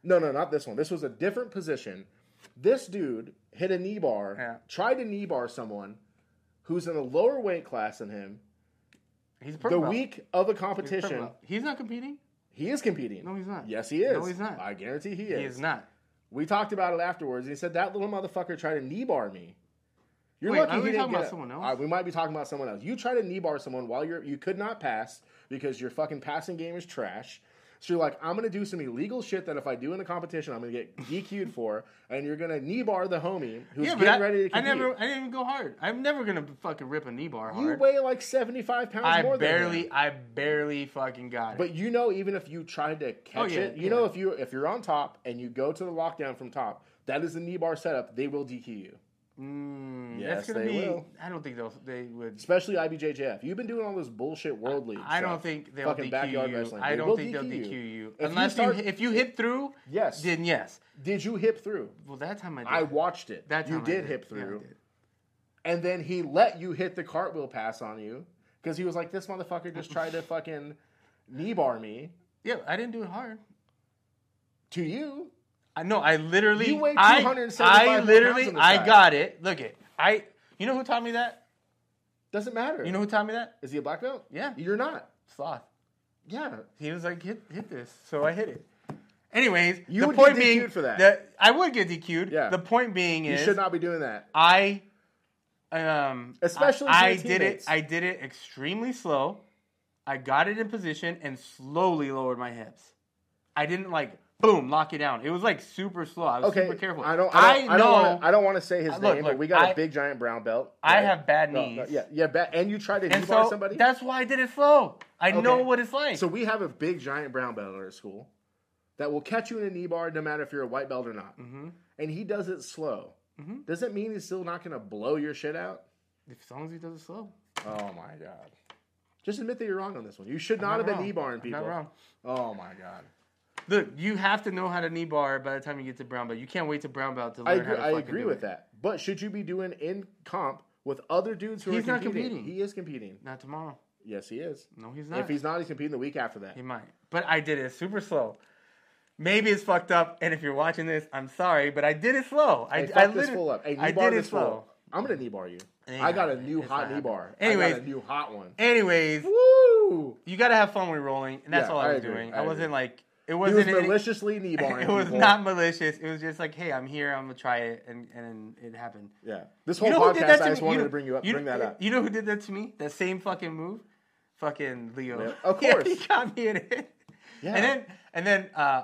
No, no, not this one. This was a different position. This dude hit a knee bar, Yeah. tried to knee bar someone who's in a lower weight class than him. He's a The week of the He's a competition, belt. He's not competing. he is competing. No, he's not. Yes, he is. No, he's not. I guarantee he is. He is. is not. We talked about it afterwards, and he said that little motherfucker tried to knee bar me. You're Wait, lucky are he we didn't talking get about it. someone else? All right, we might be talking about someone else. You try to knee bar someone while you're you could not pass because your fucking passing game is trash. So you're like, I'm gonna do some illegal shit that if I do in a competition, I'm gonna get DQ'd for, and you're gonna knee bar the homie who's yeah, getting I, ready to I never, I didn't even go hard. I'm never gonna fucking rip a knee bar you weigh like 75 pounds I more barely, him. I barely fucking got it. But you know, even if you tried to catch Oh, yeah, it, you yeah. know if you if you're on top and you go to the lockdown from top, that is the knee bar setup. They will DQ you. Mm, Yes, that's gonna they be. will. I don't think they'll. They would. especially IBJJF. You've been doing all this bullshit world league. I don't think they'll Fucking DQ backyard you. wrestling. I They don't think they'll DQ DQ you. you If unless you, start- if you hit through. Yes. Then yes. Did you hip through? Well, that time I did. I watched it. that time you I did hip Yeah, I through, did. and then he let you hit the cartwheel pass on you because he was like, "This motherfucker just tried to fucking knee bar me." Yeah, I didn't do it hard. To you, I know. I literally. You weigh I, 275 I pounds literally. the I got it. Look it. I. You know who taught me that? doesn't matter. You know who taught me that? is he a black belt? Yeah. you're not. Sloth. Yeah, He was like, hit, hit this. So I hit it. Anyways, You the would point get being DQ'd for that. that I would get DQ'd. Yeah. The point being is you should not be doing that. I um Especially I, I did it. I did it extremely slow. I got it in position and slowly lowered my hips. I didn't like boom, lock it down. It was like super slow. I was Okay, super careful. I don't. I, don't, I, know. don't wanna, I don't want to say his Look, name, but we got a I- big giant brown belt. I have bad No, knees. no, yeah, yeah, ba- and you tried to knee and bar so somebody. that's why I did it slow. I know what it's like. So we have a big giant brown belt at our school that will catch you in a knee bar no matter if you're a white belt or not. Mhm. And he does it slow. Mhm. Does it mean he's still not going to blow your shit out? as long as he does it slow. Oh my god! Just admit that you're wrong on this one. You should not, I'm have been wrong. knee barring I'm people. Not wrong. Oh my god! Look, you have to know how to knee bar by the time you get to brown belt. You can't wait to brown belt to I learn agree, how to do it. I agree with it. that. But should you be doing in comp with other dudes who He's are not competing? competing. He is competing. Not tomorrow. Yes, he is. No, he's not. If he's not, he's competing the week after that. He might. But I did it super slow. Maybe it's fucked up, and if you're watching this, I'm sorry, but I did it slow. I, Hey, I fuck this literally- full up. Hey, knee I bar did it this full. slow. I'm gonna knee bar you. I got a new hot knee bar. Anyways. I got a new hot one. Anyways, Woo! you gotta have fun when you're rolling, and that's Yeah, all I I was doing. I I, wasn't like it He was wasn't. any- maliciously knee barring. it was people. not malicious. It was just like, hey, I'm here. I'm gonna try it, and and it happened. Yeah. This whole You know podcast, I just me? wanted You- to bring you up, you- bring that up. You know who did that to me? That same fucking move, fucking Leo. Yeah, of Yeah, course. he got me in it. Yeah. And then and then uh,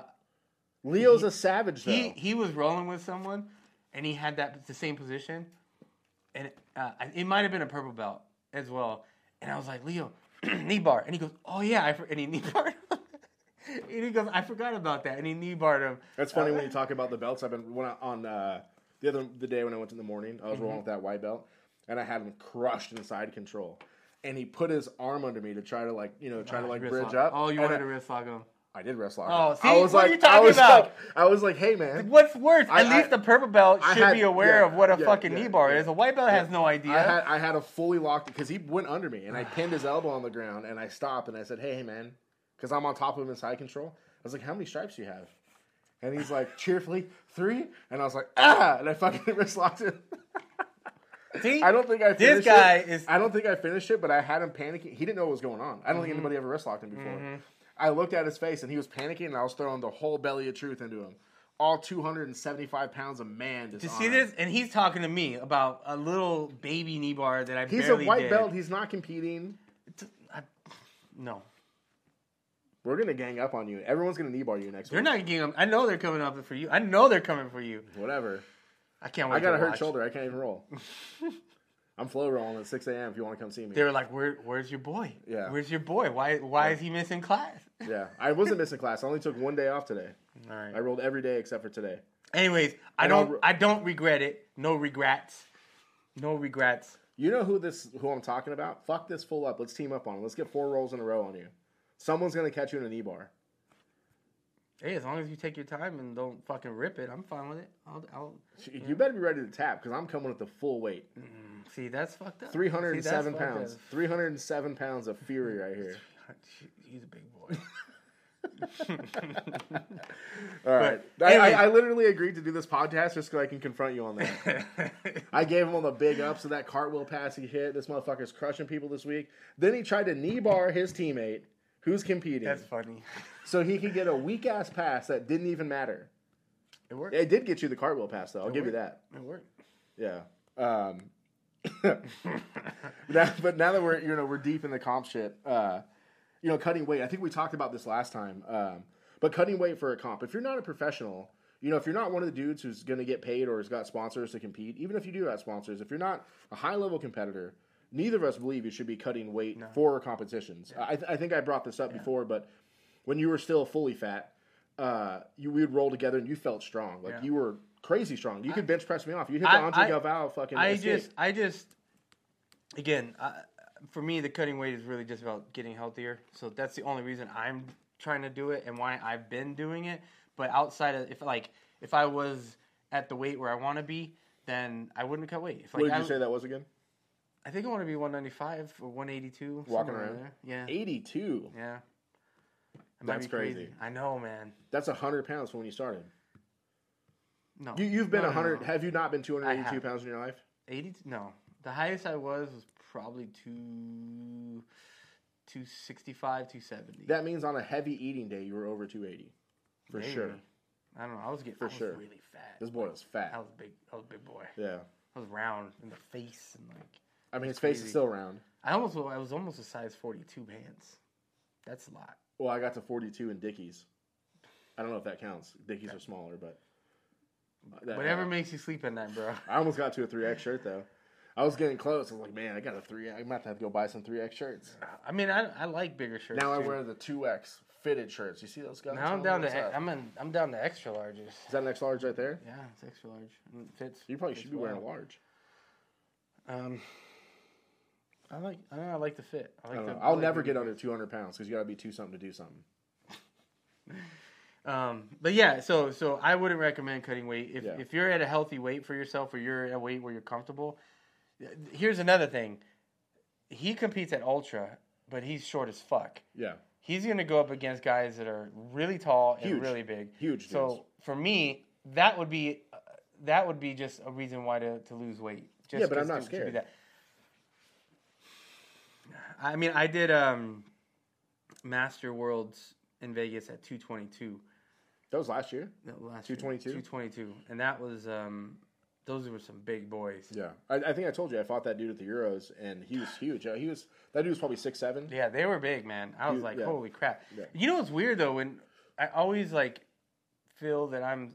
Leo's a savage, though. he he was rolling with someone, and he had that the same position, and uh, it might have been a purple belt as well. And I was like, Leo, knee bar, and he goes, Oh yeah, I for-, and he knee barred. and he goes, I forgot about that, and he knee barred him. That's funny when you talk about the belts. I've been when I, on uh, the other the day when I went in the morning, I was Mm-hmm. rolling with that white belt, and I had him crushed inside control. And he put his arm under me to try to like you know try to Oh, like bridge up. Oh, you wanted I, to wrist lock him. I did wrist lock. Oh, see? I was What like, are you talking I was about? like, I was like, hey man, What's worse? I- At least the purple belt should had- be aware yeah, of what a yeah, fucking yeah, knee bar is. A white belt has no idea. I had I had a fully locked because he went under me and I pinned his elbow on the ground and I stopped and I said, hey, hey man, because I'm on top of him in side control. I was like, how many stripes do you have? And he's like, cheerfully, three. And I was like, ah, and I fucking wrist locked him. See? I don't think I finished This guy it. is- I don't think I finished it, but I had him panicking. He didn't know what was going on. I don't think Mm-hmm. anybody ever wrist locked him before. I looked at his face and he was panicking, and I was throwing the whole belly of truth into him. All 275 pounds of man. You see this? And he's talking to me about a little baby knee bar that I He's a white did. belt. He's not competing. I- no, We're gonna gang up on you. Everyone's gonna knee bar you next week. they're week. not getting them. I know they're coming up for you. I know they're coming for you. Whatever. I can't wait. I got a hurt watch. shoulder. I can't even roll. I'm flow rolling at 6 a.m. If you want to come see me. They were like, "Where, where's your boy? Yeah. where's your boy? Why, why is he missing class?" Yeah, I wasn't missing class. I only took one day off today. All right. I rolled every day except for today. Anyways, I And I'll don't, re- I don't regret it. No regrets. No regrets. You know who this who I'm talking about? Fuck this full up. Let's team up on him. Let's get four rolls in a row on you. Someone's gonna catch you in a knee bar. Hey, as long as you take your time and don't fucking rip it, I'm fine with it. I'll, I'll You better be ready to tap because I'm coming with the full weight. Mm, see. That's fucked up. 307 See, that's fucked pounds. 307 pounds of fury right here. He's a big boy. All right. But I, I, I literally agreed to do this podcast just so I can confront you on that. I gave him all the big ups of that cartwheel pass he hit. This motherfucker's crushing people this week. Then he tried to knee bar his teammate who's competing That's funny. so he could get a weak ass pass that didn't even matter. It worked. It did get you the cartwheel pass though. I'll give you that. It worked. Yeah. Um, now, but now that we're you know we're deep in the comp shit, uh, you know, cutting weight. I think we talked about this last time. Um, but cutting weight for a comp, if you're not a professional, you know, if you're not one of the dudes who's going to get paid or has got sponsors to compete, even if you do have sponsors, if you're not a high level competitor, neither of us believe you should be cutting weight for competitions. I, I think I brought this up before, but when you were still fully fat, uh, you we would roll together and you felt strong, like Yeah. you were crazy strong. You could bench press me off. You hit the I- Andre I- Galvao fucking. I escape. just, I just, again, I, for me, the cutting weight is really just about getting healthier. So that's the only reason I'm trying to do it and why I've been doing it. But outside of, if like, if I was at the weight where I want to be, then I wouldn't cut weight. If, like, What did I, you say that was again? I think I want to be 195 or 182. Walking around? there. Yeah, 82. yeah. It That's crazy. crazy. I know, man. That's 100 pounds from when you started. No, You, you've been No, no, 100. no. Have you not been 282 pounds in your life? 80 no the highest i was was probably two 265 270 That means on a heavy eating day, you were over 280. For Maybe. sure. i don't know i was getting For I was sure. really fat This boy was fat. i was big i was a big boy Yeah. i was round in the face and like I mean, his face is crazy. still round. i almost i was almost a size 42 pants that's a lot Well, I got to 42 in Dickies. I don't know if that counts. Dickies are smaller, but that- Whatever makes you sleep at night, bro. I almost got to a three X shirt though. I was getting close. I was like, man, I got a three. I'm about to have to go buy some three X shirts. I mean, I, I like bigger shirts. Now I wear the two X fitted shirts. You see those guys? Now I'm down to I'm in, I'm down to extra larges. Is that an X large right there? Yeah, it's extra large. It fits. You probably fits should be wearing a large. Um, I like I don't know, I like the fit. I like don't the, know. I I'll like never get under 200 pounds because you got to be two something to do something. Um, but yeah, so so I wouldn't recommend cutting weight if Yeah. if you're at a healthy weight for yourself or you're at a weight where you're comfortable. Here's another thing. He competes at ultra, but he's short as fuck. Yeah, He's going to go up against guys that are really tall and Huge. really big. huge. Dudes. So for me, that would be uh, that would be just a reason why to, to lose weight. Just Yeah, but I'm not to- to be scared. that. I mean, I did um, Master Worlds in Vegas at 222 that was last year. that last year. 222? 222, and that was um, those were some big boys. Yeah, I, I think I told you I fought that dude at the Euros, and he was huge. He was that dude was probably six seven. Yeah, they were big, man. I was You- like, yeah. holy crap. Yeah. You know what's weird though? When I always like feel that I'm.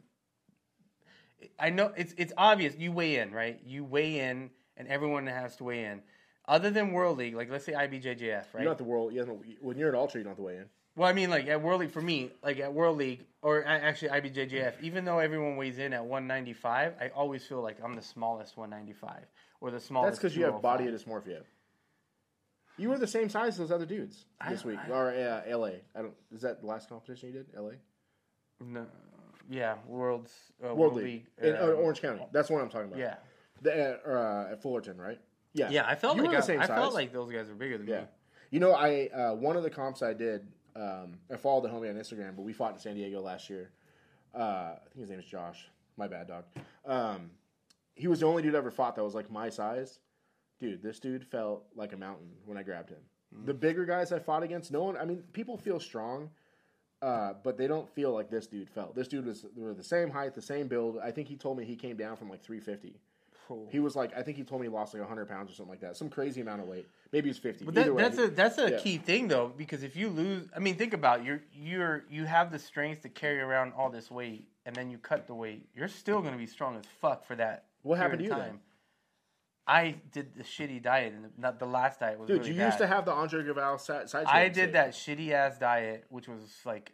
I know it's it's obvious. You weigh in, right? You weigh in, and everyone has to weigh in. Other than World League, like let's say IBJJF, right? You right? don't have to world. You don't, when you're at ultra, you don't have to weigh in. well, I mean, like at World League for me, like at World League or a- actually IBJJF, even though everyone weighs in at 195, I always feel like I'm the smallest 195 or the smallest. That's because you have body 205. dysmorphia. You were the same size as those other dudes I this week, I- or uh, L.A. I don't. Is that the last competition you did? L.A. No, yeah, Worlds uh, World, League, in uh, Orange County. That's what I'm talking about. Yeah, The, uh, uh, at Fullerton, right? Yeah. yeah. I felt You like I, I felt like those guys were bigger than Yeah. me. You know, I uh, one of the comps I did. Um, I followed the homie on Instagram, but we fought in San Diego last year. Uh, I think his name is Josh. My bad, dog. Um, he was the only dude I ever fought that was like my size. Dude, this dude felt like a mountain when I grabbed him. Mm. The bigger guys I fought against, no one. I mean, people feel strong, uh, but they don't feel like this dude felt. This dude was were the same height, the same build. I think he told me he came down from like 350. Cool. He was like, I think he told me he lost like 100 pounds or something like that. Some crazy amount of weight. Maybe he's 50. But that, way, that's he- a that's a yeah. key thing though, because if you lose, I mean, think about it, you're you're you have the strength to carry around all this weight, and then you cut the weight, you're still going to be strong as fuck for that. What happened to you of then? time. I did the shitty diet, and the, not the last diet was Dude, really you bad. used to have the Andre Galvao side. side I did that shitty ass diet, which was like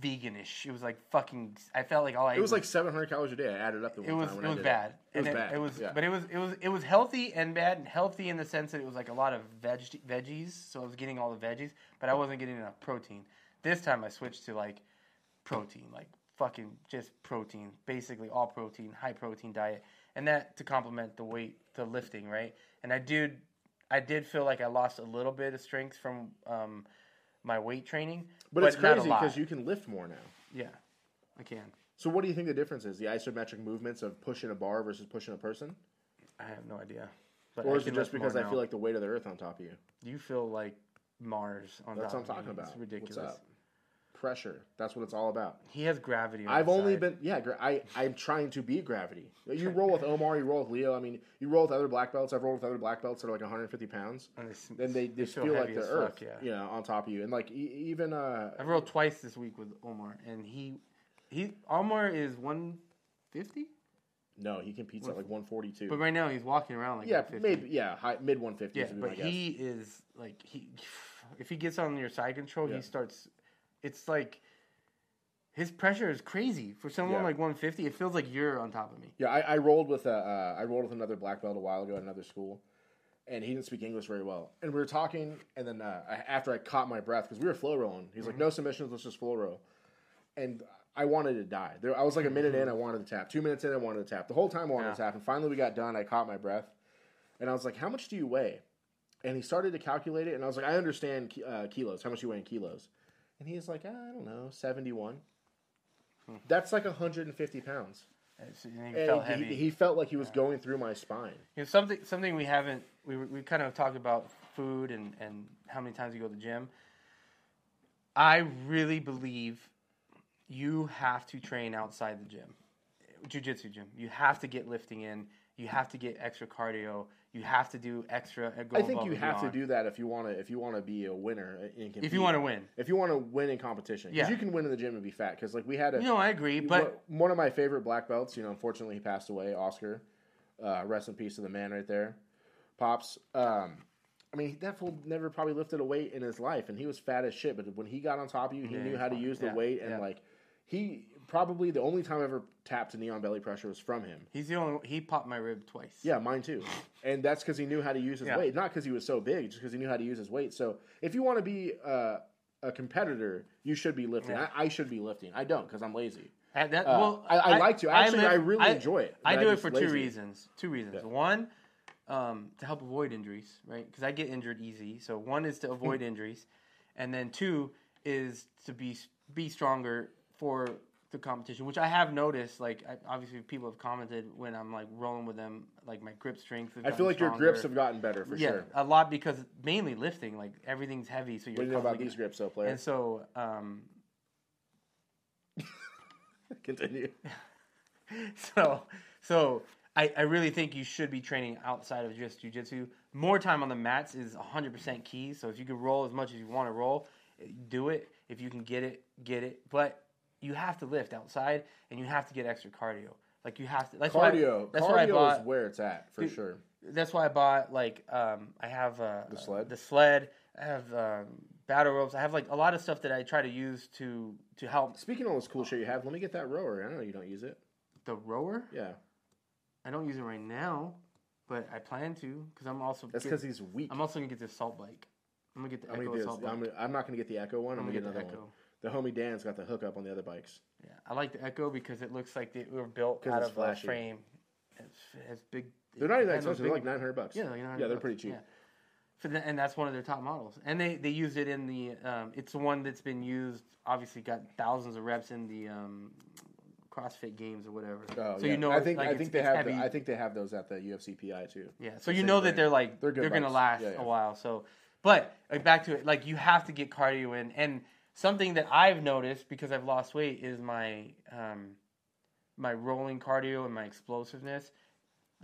veganish. It was like fucking. I felt like all I It was like 700 calories a day. I added up the one it was time it when I was did bad. It was and bad, It was, yeah. but it was it was it was healthy and bad. And Healthy in the sense that it was like a lot of veg veggies, so I was getting all the veggies, but I wasn't getting enough protein. This time I switched to like protein, like fucking just protein, basically all protein, high protein diet, and that to complement the weight, the lifting, right? And I did, I did feel like I lost a little bit of strength from um, my weight training, But, it's crazy because you can lift more now. yeah, I can. So what do you think the difference is? The isometric movements of pushing a bar versus pushing a person? I have no idea. But Or is it just because I now. feel like the weight of the earth on top of you? You feel like Mars on top. That's what I'm top of talking about. It's ridiculous. Pressure. That's what it's all about. He has gravity. On I've only side. been yeah. gra- I I'm trying to beat gravity. You roll with Omar, you roll with Leo. I mean, you roll with other black belts. I've rolled with other black belts that are like 150 pounds. And s- Then they, they, feel feel, like heavy the earth, fuck, yeah. you know, on top of you. And like e- even uh, I've rolled twice this week with Omar, and he, he Omar is one fifty, no, he competes at like 142. but right now he's walking around like yeah, 150. maybe yeah, high, mid 150s. Yeah, be but my guess. he is like he, if he gets on your side control, Yeah. he starts. It's like his pressure is crazy for someone Yeah. like 150. It feels like you're on top of me. Yeah, I, I rolled with uh, uh, I rolled with another black belt a while ago at another school, and he didn't speak English very well. And we were talking, and then uh, after I caught my breath because we were flow rolling, he's like, "No submissions, let's just flow roll." And I wanted to die. There, I was like a minute in, I wanted to tap. Two minutes in, I wanted to tap. The whole time I wanted to tap, and finally we got done. I caught my breath, and I was like, "How much do you weigh?" And he started to calculate it, and I was like, "I understand uh, kilos. How much you weigh in kilos?" And he's like, ah, "I don't know, seventy-one." That's like 150 pounds. And he felt he, heavy. he felt like he was going through my spine. You know, something something we haven't we we kind of talked about food and and how many times you go to the gym. I really believe you have to train outside the gym, jujitsu gym. You have to get lifting in. you have to get extra cardio. You have to do extra. I think you have to do that if you want to if you want to be a winner compete. if you want to win. if you want to win in competition because Yeah. you can win in the gym and be fat because like we had a No, I agree, but One- one of my favorite black belts, you know, unfortunately he passed away, Oscar. Uh, rest in peace to the man right there, pops. Um, I mean, that fool never probably lifted a weight in his life, and he was fat as shit. But when he got on top of you, he Yeah, knew how to use the Yeah, weight, and yeah. like he probably the only time I ever tapped to knee on belly pressure was from him. he's the only. He popped my rib twice. Yeah, mine too. And that's because he knew how to use his Yeah. weight, not because he was so big, just because he knew how to use his weight. So if you want to be uh, a competitor, you should be lifting. Yeah. I, I should be lifting. I don't because I'm lazy. And that, Uh, well, I, I, like to. Actually, I, live- really I- enjoy it. I do it for lazy. two reasons. Two reasons. Yeah. One, um, to help avoid injuries, right? Because I get injured easy. So one is to avoid injuries, and then two is to be be stronger for the competition. Which I have noticed. Like I, obviously, people have commented when I'm like rolling with them, like my grip strength. I feel like your grips have gotten better for yeah, sure. a lot because mainly lifting. Like everything's heavy, so you're What do you know about these grips, though, player? And so, um, Continue. so so I, I really think you should be training outside of just jujitsu. More time on the mats is 100% key. So if you can roll as much as you want to roll, do it. If you can get it, get it. But you have to lift outside, and you have to get extra cardio. Like you have to. That's Cardio. Why, that's Cardio why I bought. is where it's at for Dude, sure. That's why I bought like um, I have uh, The sled? the sled. I have um, battle ropes. I have like a lot of stuff that I try to use to to help Speaking of all this cool shit you have, let me get that rower. I don't know you don't use it. the rower. Yeah, I don't use it right now, but I plan to because I'm also that's because he's weak. I'm also gonna get the assault bike. I'm gonna get the I'm, Echo gonna this, bike. I'm, gonna- I'm not going to get the Echo one. I'm, I'm going to gonna get get the another Echo. one. The homie Dan's got the hookup on the other bikes. Yeah, I like the Echo because it looks like they were built out of a frame. It's, it's big. They're not even that it has expensive. They're like 900 bucks. Yeah, like yeah, they're bucks. pretty cheap. Yeah. For the, and that's one of their top models. And they, they use it in the. Um, it's the one that's been used. Obviously, got thousands of reps in the um, CrossFit games or whatever. Oh, so yeah. you know, I think like, I think they have the, I think they have those at the UFC PI too. Yeah, so you know that they're like They're they're, gonna last Yeah, yeah. a while. So, but like, back to it, like you have to get cardio in, and something that I've noticed because I've lost weight is my um, my rolling cardio and my explosiveness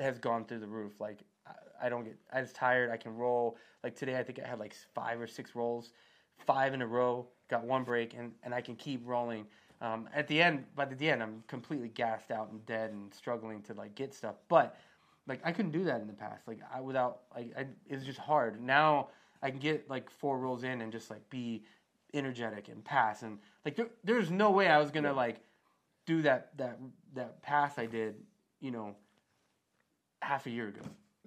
has gone through the roof. Like I, I don't get, I was tired. I can roll. Like today, I think I had like five or six rolls, five in a row. Got one break, and and I can keep rolling. Um, at the end, by the end, I'm completely gassed out and dead and struggling to like get stuff. But like I couldn't do that in the past. Like I without like I, it was just hard. Now I can get like four rolls in and just like be energetic and pass and like there, there's no way I was gonna like do that that that pass I did you know half a year ago.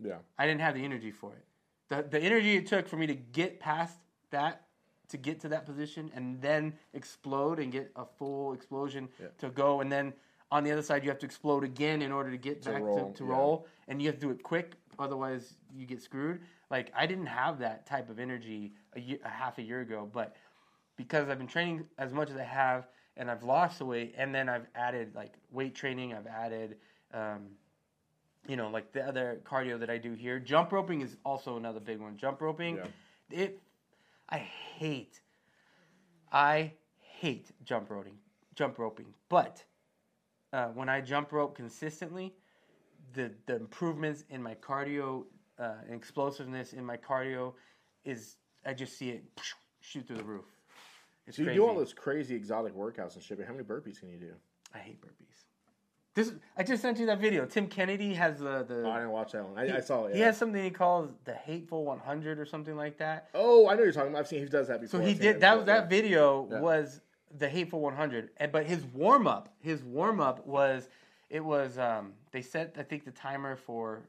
Yeah, I didn't have the energy for it. The the energy it took for me to get past that to get to that position and then explode and get a full explosion Yeah. to go and then on the other side you have to explode again in order to get To back roll, to, to yeah. roll and you have to do it quick otherwise you get screwed like i didn't have that type of energy a, year, a half a year ago but because i've been training as much as i have and i've lost the weight and then i've added like weight training i've added um, you know like the other cardio that i do here jump roping is also another big one jump roping Yeah. it i hate i hate jump roping jump roping but uh, when i jump rope consistently the the improvements in my cardio uh, and explosiveness in my cardio is I just see it shoot through the roof. It's So you crazy. do all those crazy exotic workouts and shit, but how many burpees can you do? I hate burpees. This I just sent you that video. Tim Kennedy has the the. Oh, I didn't watch that one. I, he, I saw it. He has something he calls the hateful 100 or something like that. Oh, I know you're talking about. I've seen he does that before. So he did that. before, That yeah. video Yeah. was the hateful 100, and but his warm up, his warm up was it was um they set I think the timer for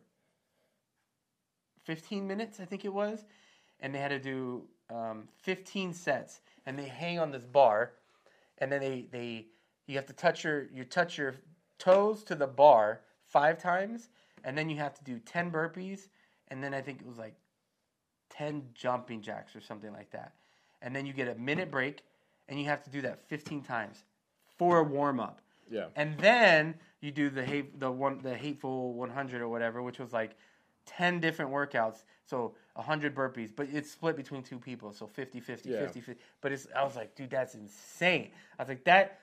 15 minutes I think it was, and they had to do um, 15 sets, and they hang on this bar, and then they they you have to touch your you touch your toes to the bar five times, and then you have to do 10 burpees, and then I think it was like 10 jumping jacks or something like that. And then you get a minute break and you have to do that 15 times for a warm up. Yeah. And then you do the hate the one the hateful 100 or whatever, which was like 10 different workouts. So 100 burpees, but it's split between two people, so 50 50 Yeah. 50 50. But it's I was like, dude, that's insane. I was like that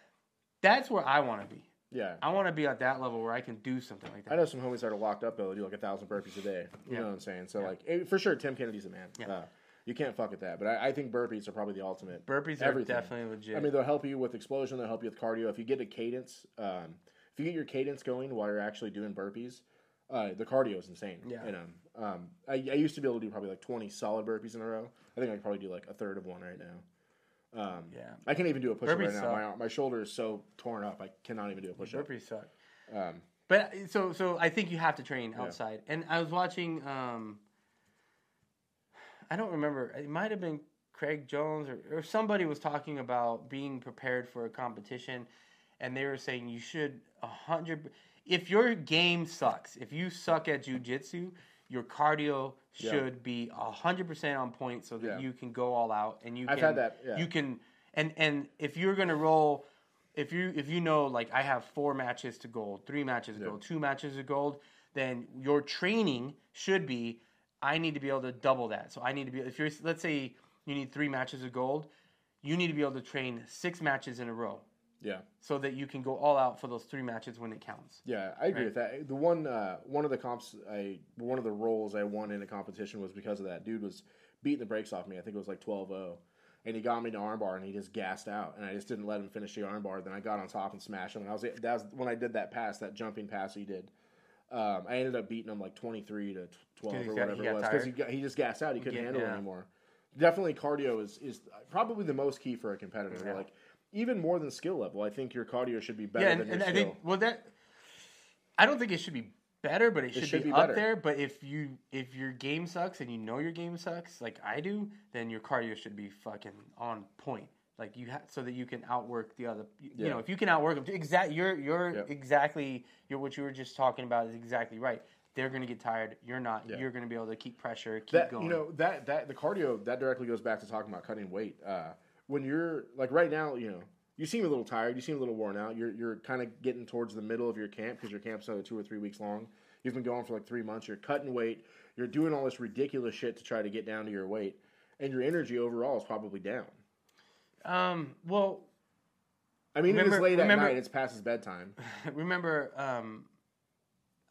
that's where I want to be. Yeah. I want to be at that level where I can do something like that. I know some homies that are locked up though. They do like a thousand burpees a day. You Yeah. know what I'm saying? So Yeah. like for sure, Tim Kennedy's a man. Yeah. Uh, you can't fuck with that. But I, I think burpees are probably the ultimate. Burpees are definitely legit. I mean, they'll help you with explosion. They'll help you with cardio. If you get a cadence, um, if you get your cadence going while you're actually doing burpees, uh, the cardio is insane. Yeah. And um, um, I, I used to be able to do probably like 20 solid burpees in a row. I think I could probably do like a third of one right now. Um, yeah, I can't even do a push up right now. My, my shoulder is so torn up. I cannot even do a push up. burpees suck. Um, But so so I think you have to train outside. And I was watching um I don't remember. It might have been Craig Jones or, or somebody was talking about being prepared for a competition and they were saying you should a hundred if your game sucks, if you suck at jujitsu, your cardio Yeah. should be a hundred percent on point so that Yeah. you can go all out and you I've can had that, yeah. you can and and if you're gonna roll if you if you know like I have four matches to gold, three matches to Yeah. gold, two matches to gold, then your training should be I need to be able to double that. So I need to be if you're let's say you need three matches of gold, you need to be able to train six matches in a row yeah. so that you can go all out for those three matches when it counts. Yeah, I agree Right. with that. The one uh, one of the comps I one of the roles I won in a competition was because of that. Dude was beating the brakes off me. I think it was like 12-0. And he got me to armbar and he just gassed out and I just didn't let him finish the armbar. Then I got on top and smashed him. And I was that was when I did that pass, that jumping pass he did. Um, I ended up beating him like 23 to 12 or whatever he it was because he, got- he just gassed out. He couldn't Yeah, handle it anymore. Definitely cardio is is probably the most key for a competitor. Yeah. Like even more than skill level, I think your cardio should be better yeah, and, than your and I skill. think well that I don't think it should be better, but it should, should be, be up there. But if you if your game sucks and you know your game sucks, like I do, then your cardio should be fucking on point. Like you have so that you can outwork the other. You, Yeah. know, if you can outwork them, exact you're you're Yep. exactly you're what you were just talking about is exactly right. They're gonna get tired. You're not. Yeah. You're gonna be able to keep pressure, keep that going. you know that that the cardio that directly goes back to talking about cutting weight. Uh, when you're like right now, you know, you seem a little tired, you seem a little worn out. You're you're kind of getting towards the middle of your camp because your camp's another two or three weeks long. You've been going for like three months. You're cutting weight. You're doing all this ridiculous shit to try to get down to your weight, and your energy overall is probably down. um. Well, I mean, it Remember- is late remember- at night. It's past his bedtime. remember, um,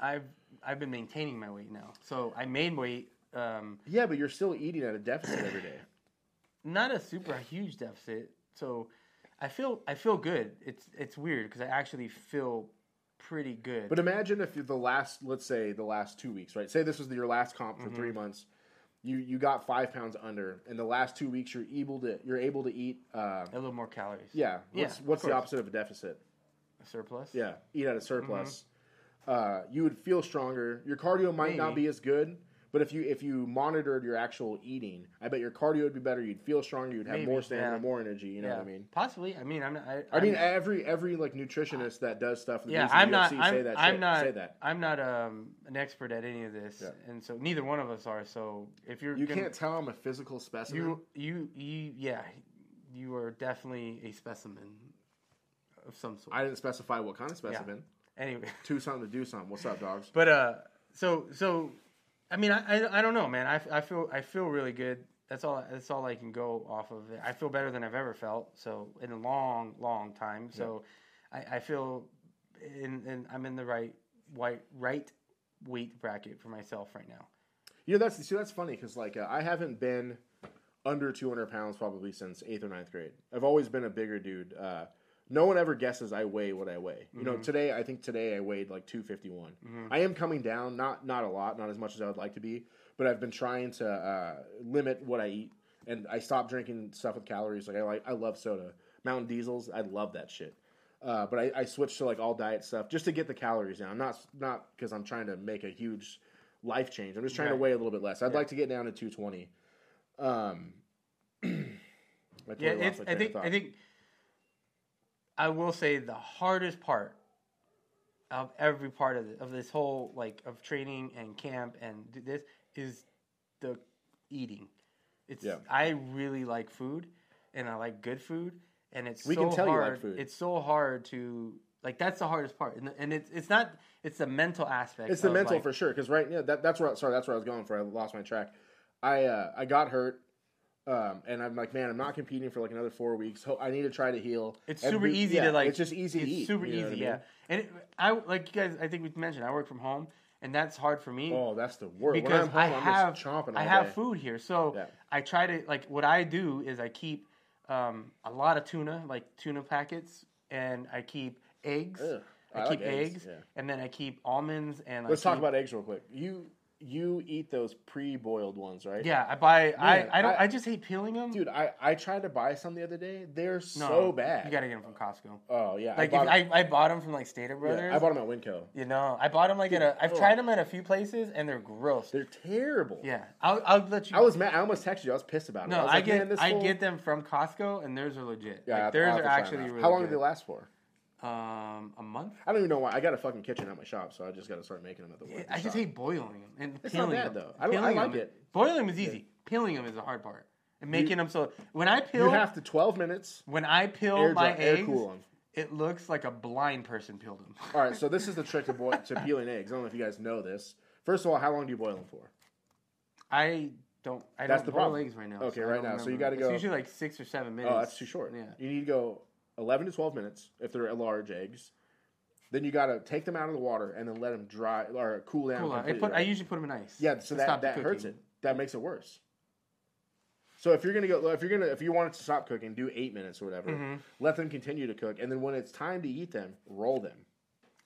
I've I've been maintaining my weight now. So I made weight. Um, Yeah, but you're still eating at a deficit every day. Not a super huge deficit. So I feel I feel good. It's it's weird because I actually feel pretty good. But imagine if the last, let's say the last two weeks, right? Say this was your last comp for three months. You you got five pounds under, and the last two weeks you're able to you're able to eat. Uh, a little more calories. yeah. Yeah, What's of what's the opposite of a deficit? A surplus. Yeah. Eat at a surplus. Uh, you would feel stronger. Your cardio might not be as good, but if you if you monitored your actual eating, I bet your cardio would be better. You'd feel stronger. You'd have Maybe, more stamina, yeah. more energy. You know Yeah. what I mean? Possibly. I mean, I'm not. I, I mean, I'm- every every like nutritionist that does stuff. Yeah, I'm not. UFC I'm, say that. I'm not. say that. I'm not um, an expert at any of this, Yeah. and so neither one of us are. So if you're, You gonna, can't tell I'm a physical specimen. You, you, you, yeah, you are definitely a specimen of some sort. I didn't specify what kind of specimen. anyway, Two something to do something. What's up, dogs? but uh, so so, I mean, I, I, I don't know, man. I, I feel I feel really good. That's all. That's all I can go off of. I feel better than I've ever felt. So in a long, long time. So I, I feel, in, in I'm in the right white right weight bracket for myself right now. You know that's see that's funny because like uh, I haven't been under 200 pounds probably since eighth or ninth grade. I've always been a bigger dude. Uh, no one ever guesses I weigh what I weigh. You know, today I think today I weighed like 251. I am coming down, not not a lot, not as much as I would like to be, but I've been trying to uh, limit what I eat, and I stopped drinking stuff with calories. Like I like I love soda, Mountain Diesels. I love that shit. Uh, but I, I switched to like all diet stuff just to get the calories down. Not not because I'm trying to make a huge life change. I'm just trying to weigh a little bit less. I'd like to get down to 220. Um, I totally Yeah, it's. I think. I think. I will say the hardest part of every part of, the, of this whole like of training and camp and this is the eating. It's. Yeah. I really like food, and I like good food, and it's We so can tell you like food. It's so hard to like. That's the hardest part, and, and it's it's not. It's the mental aspect. It's the mental like- for sure. Because right, yeah, that, that's where. Sorry, that's where I was going for. I lost my track. I uh, I got hurt. Um, and I'm like, man, I'm not competing for like another four weeks. Ho- I need to try to heal. It's And super easy yeah, to like. It's just easy to It's eat. super you know what I easy, mean? yeah. And it, I like you guys. I think we mentioned I work from home, and that's hard for me Oh, that's the worst. because home, I have just chomping I have day. food here, so Yeah. I try to like what I do is I keep um, a lot of tuna, like tuna packets, and I keep eggs. Ugh, I, I keep like eggs, eggs, yeah. and then I keep almonds and. Let's I talk about eggs real quick. You you eat those pre-boiled ones, right? Yeah, I buy. Man, I I don't. I- I, just hate peeling them. Dude, I, I tried to buy some the other day. They're no, so bad. You gotta get them from Costco. oh yeah, Like I if bought, I, I bought them from like Stater Brothers. yeah, I bought them at Winco. You know, I bought them like at a. I've ugh. tried them at a few places and they're gross. They're terrible. yeah, I'll, I'll let you. I was mad. I almost texted you. I was pissed about it. no, was I like, get I fool- get them from Costco and theirs are legit. Yeah, like, theirs are actually really How long do they last for? Um, a month. I don't even know why. I got a fucking kitchen at my shop, so I just got to start making them at the. the I just hate boiling them and It's not peeling bad, them. though. I don't- I Peeling like them- it. Boiling them is easy. Peeling them is the hard part. And making them so when I peel You have to twelve minutes. when I peel Air, my dry, air eggs, cool it looks like a blind person peeled them. All right, so this is the trick to boil, to peeling eggs. I don't know if you guys know this. First of all, how long do you boil them for? I don't. I That's don't the boil problem. eggs right now. Okay, I right don't now. So you gotta go- It's usually like six or seven minutes. Oh, that's too short. Yeah. You need to go eleven to twelve minutes if they're large eggs. Then you got to take them out of the water and then let them dry or cool down. Cool. I put. I usually put them in ice. Yeah, so that that hurts it. That makes it worse. So if you're gonna go, if you're gonna, if you want it to stop cooking, do eight minutes or whatever. Mhm. Let them continue to cook, and then when it's time to eat them, roll them.